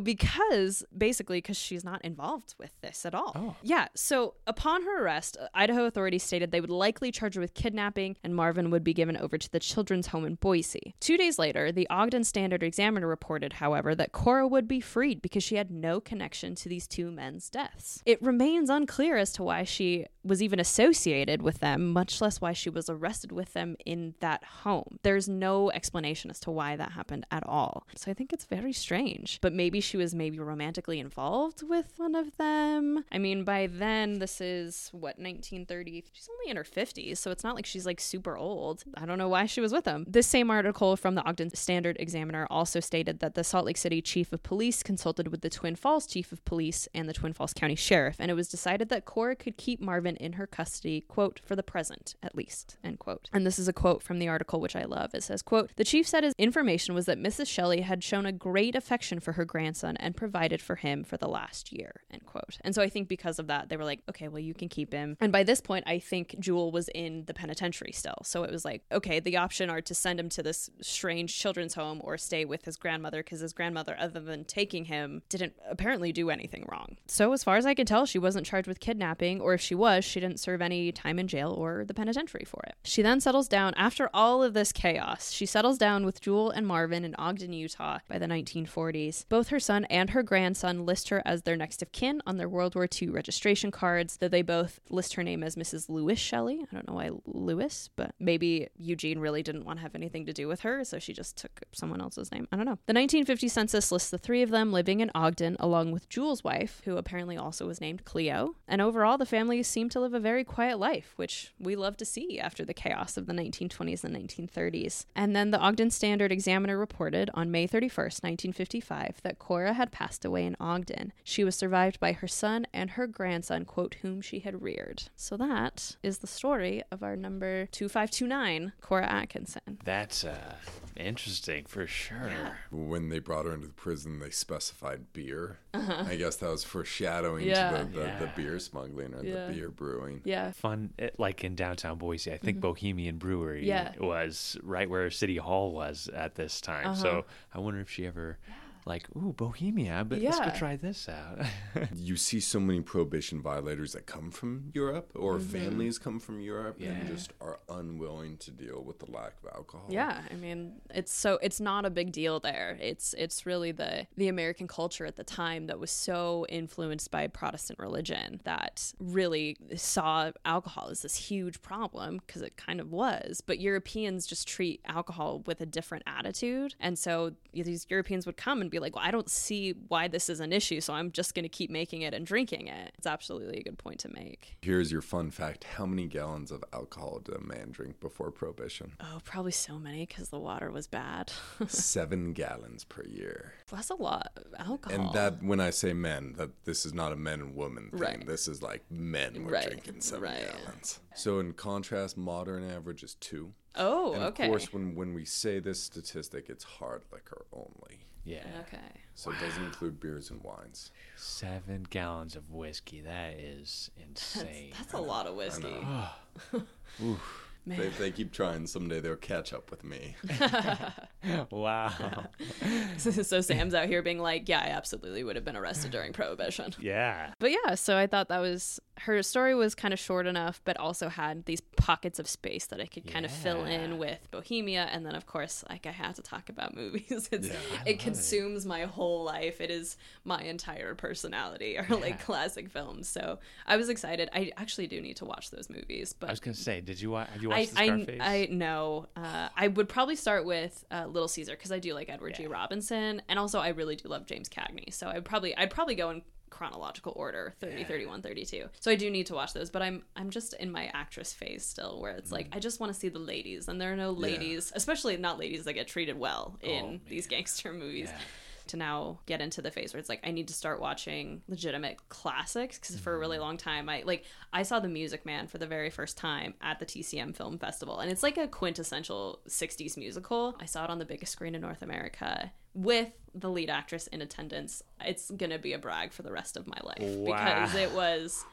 because basically, because she's not involved with this at all. Oh. Yeah. So upon her arrest, uh, Idaho authorities stated they would likely charge her with kidnapping, and Marvin would be given over to the children's home in Boise. Two days later, the Ogden Standard Examiner reported, however, that Cora would be freed because she had no connection to these two men's deaths. It remains unclear as to why she was even associated with them, much less why she was arrested with them in that home. There's no explanation as to why that happened at all. So I think it's very strange. But maybe she was maybe romantically involved with one of them. I mean, by then, this is what, 1930? She's only in her 50s, so it's not like she's like super old. I don't know why she was with him. This same article from the Ogden Standard Examiner also stated that the Salt Lake City Chief of Police consulted with the Twin Falls Chief of Police and the Twin Falls County Sheriff, and it was decided that Cora could keep Marvin in her custody, quote, for the present, at least, end quote. And this is a quote from the article, which I love. It says, quote, the chief said his information was that Mrs. Shelley had shown a great affection for her grandson and provided for him for the last year, end quote. And so I think because of that, they were like, okay, well, you can keep him. And by this point, I think Jewel was in the penitentiary still. So it was like, okay, the option are to send him to this strange children's home or stay with his grandmother because his grandmother, other than taking him, didn't apparently do anything wrong. So as far as I can tell, she wasn't charged with kidnapping, or if she was, she didn't serve any time in jail or the penitentiary for it. She then settles down after all of this chaos. She settles down with Jewel and Marvin in Ogden, Utah by the 1940s. Both her son and her grandson list her as their next of kin on their World War II registration cards, though they both list her name as Mrs. Lewis Shelley. I don't know why Lewis, but maybe Eugene really didn't want to have anything to do with her, so she just took someone else's name. I don't know. The 1950 census lists the three of them living in Ogden, along with Jewel's wife, who apparently also was named Cleo. And overall, the family seemed to live a very quiet life, which we love to see after the chaos of the 1920s and 1930s. And then the Ogden Standard Examiner reported on May 31st, 1955, that Cora had passed away in Ogden. She was survived by her son and her grandson, quote, whom she had reared. So that is the story of our number 2529, Cora Atkinson. That's uh, interesting for sure. When they brought her into the prison, they specified beer. Uh-huh. I guess that was foreshadowing Yeah. to the, the, the beer smuggling or Yeah. the beer brewing. Yeah. Fun, it, like in downtown Boise. I think Bohemian Brewery Mm-hmm. Yeah. was right where City Hall was at this time. Uh-huh. So I wonder if she ever like, ooh, Bohemia, but let's go try this out. [LAUGHS] you see so many prohibition violators that come from Europe or Mhm. families come from Europe Yeah. and just are unwilling to deal with the lack of alcohol. Yeah, I mean, it's so it's not a big deal there. It's it's really the the American culture at the time that was so influenced by Protestant religion that really saw alcohol as this huge problem because it kind of was. But Europeans just treat alcohol with a different attitude, and so these Europeans would come and be like, "Well, I don't see why this is an issue, so I'm just going to keep making it and drinking it." It's absolutely a good point to make. Here's your fun fact How many gallons of alcohol did a man drink before Prohibition? Oh, probably so many because the water was bad. [LAUGHS] Seven gallons per year. That's a lot of alcohol. And that, when I say men, that this is not a men and women thing. Right. This is like men were Right, drinking seven right. gallons. So, in contrast, modern average is two. Oh, and okay. Of course, when, when we say this statistic, it's hard liquor only. Yeah. Okay. So, it doesn't include beers and wines. Seven gallons of whiskey. That is [LAUGHS] insane. That's a lot of whiskey. [LAUGHS] Oof. Man. They, they keep trying. Someday they'll catch up with me. [LAUGHS] wow. so Sam's out here being like, "Yeah, I absolutely would have been arrested during Prohibition." Yeah. But yeah, so I thought that was her story was kind of short enough, but also had these pockets of space that I could kind of fill in with Bohemia, and then of course, like I had to talk about [LAUGHS] movies. It's, Yeah. It consumes my whole life. It is my entire personality, [LAUGHS] or like classic films. So I was excited. I actually do need to watch those movies, but I was gonna say, did you watch? Have you I, watched the I, Scarface? I no. Uh, I would probably start with uh, Little Caesar because I do like Edward G. Robinson, and also I really do love James Cagney. So I'd probably I'd probably go in chronological order 30 31 32 so i do need to watch those but i'm i'm just in my actress phase still where it's Mm. like i just want to see the ladies and there are no ladies especially not ladies that get treated well in these gangster [LAUGHS] movies. Oh, Yeah. To now get into the phase where it's like I need to start watching legitimate classics because for a really Mm-hmm. long time I like I saw The Music Man for the very first time at the TCM Film Festival and it's like a quintessential 60s musical. I saw it on the biggest screen in North America with the lead actress in attendance. It's going to be a brag for the rest of my life because it was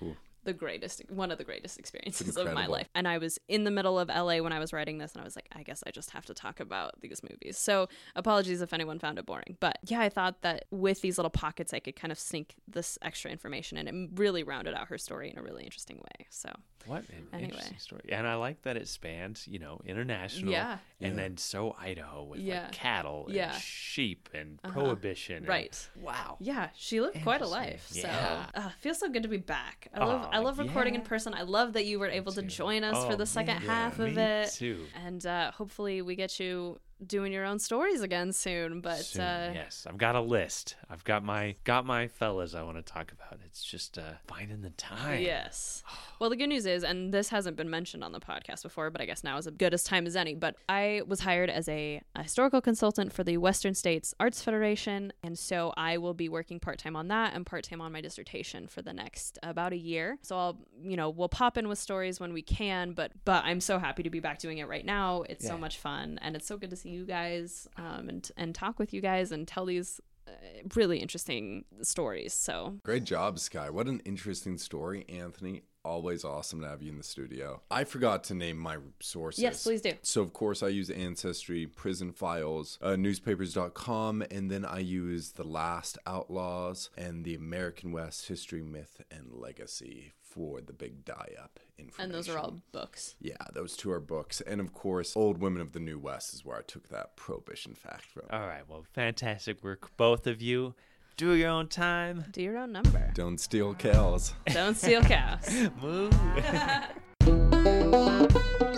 the greatest one of the greatest experiences of my life and i was in the middle of la when i was writing this and i was like i guess i just have to talk about these movies so apologies if anyone found it boring but yeah i thought that with these little pockets i could kind of sneak this extra information and it really rounded out her story in a really interesting way so What an Anyway. interesting story. And I like that it spans, you know, international Yeah. and Yeah. then so Idaho with Yeah. like cattle and Yeah. sheep and Uh-huh. prohibition. and- Right. wow. yeah she lived quite a Interesting. life Yeah. so uh, feels so good to be back i love i Aw, love recording in person. I love that you were able to join us for Oh, the second half of me it. too. and uh, hopefully we get you doing your own stories again soon but Soon, uh, yes, I've got a list. I've got my got my fellas I want to talk about. It's just uh, finding the time. Yes. Well, the good news is, and this hasn't been mentioned on the podcast before, but I guess now is as good as time as any. But I was hired as a, a historical consultant for the Western States Arts Federation, and so I will be working part time on that and part time on my dissertation for the next about a year. So I'll, you know, we'll pop in with stories when we can, but but I'm so happy to be back doing it right now. It's so much fun, and it's so good to see you guys um, and and talk with you guys and tell these. Uh, really interesting stories. So Great job, Skye. What an interesting story, Anthony. Always awesome to have you in the studio. I forgot to name my sources. Yes, please do. So, of course, I use Ancestry, Prison Files, uh, newspapers.com, and then I use The Last Outlaws and the American West History, Myth, and Legacy for the big die up information. and those are all books. Yeah, those two are books. And of course, Old Women of the New West is where I took that prohibition fact from. All right. Well, fantastic work, both of you. Do your own time. Do your own number. Don't steal cows. Don't steal cows. [LAUGHS] Moo.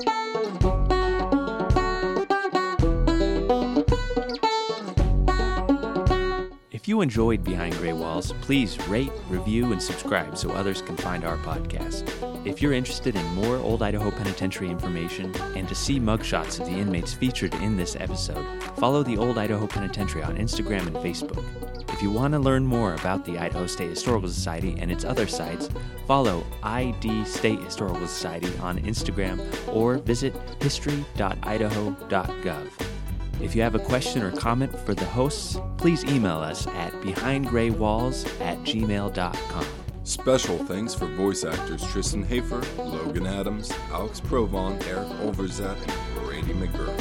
[LAUGHS] If you enjoyed Behind Gray Walls, please rate, review, and subscribe so others can find our podcast. If you're interested in more Old Idaho Penitentiary information and to see mugshots of the inmates featured in this episode, follow the Old Idaho Penitentiary on Instagram and Facebook. If you want to learn more about the Idaho State Historical Society and its other sites, follow ID State Historical Society on Instagram or visit history.idaho.gov. If you have a question or comment for the hosts, please email us at behindgraywalls at gmail.com. Special thanks for voice actors Tristan Hafer, Logan Adams, Alex Provon, Eric Overzet, and Brady McGurk.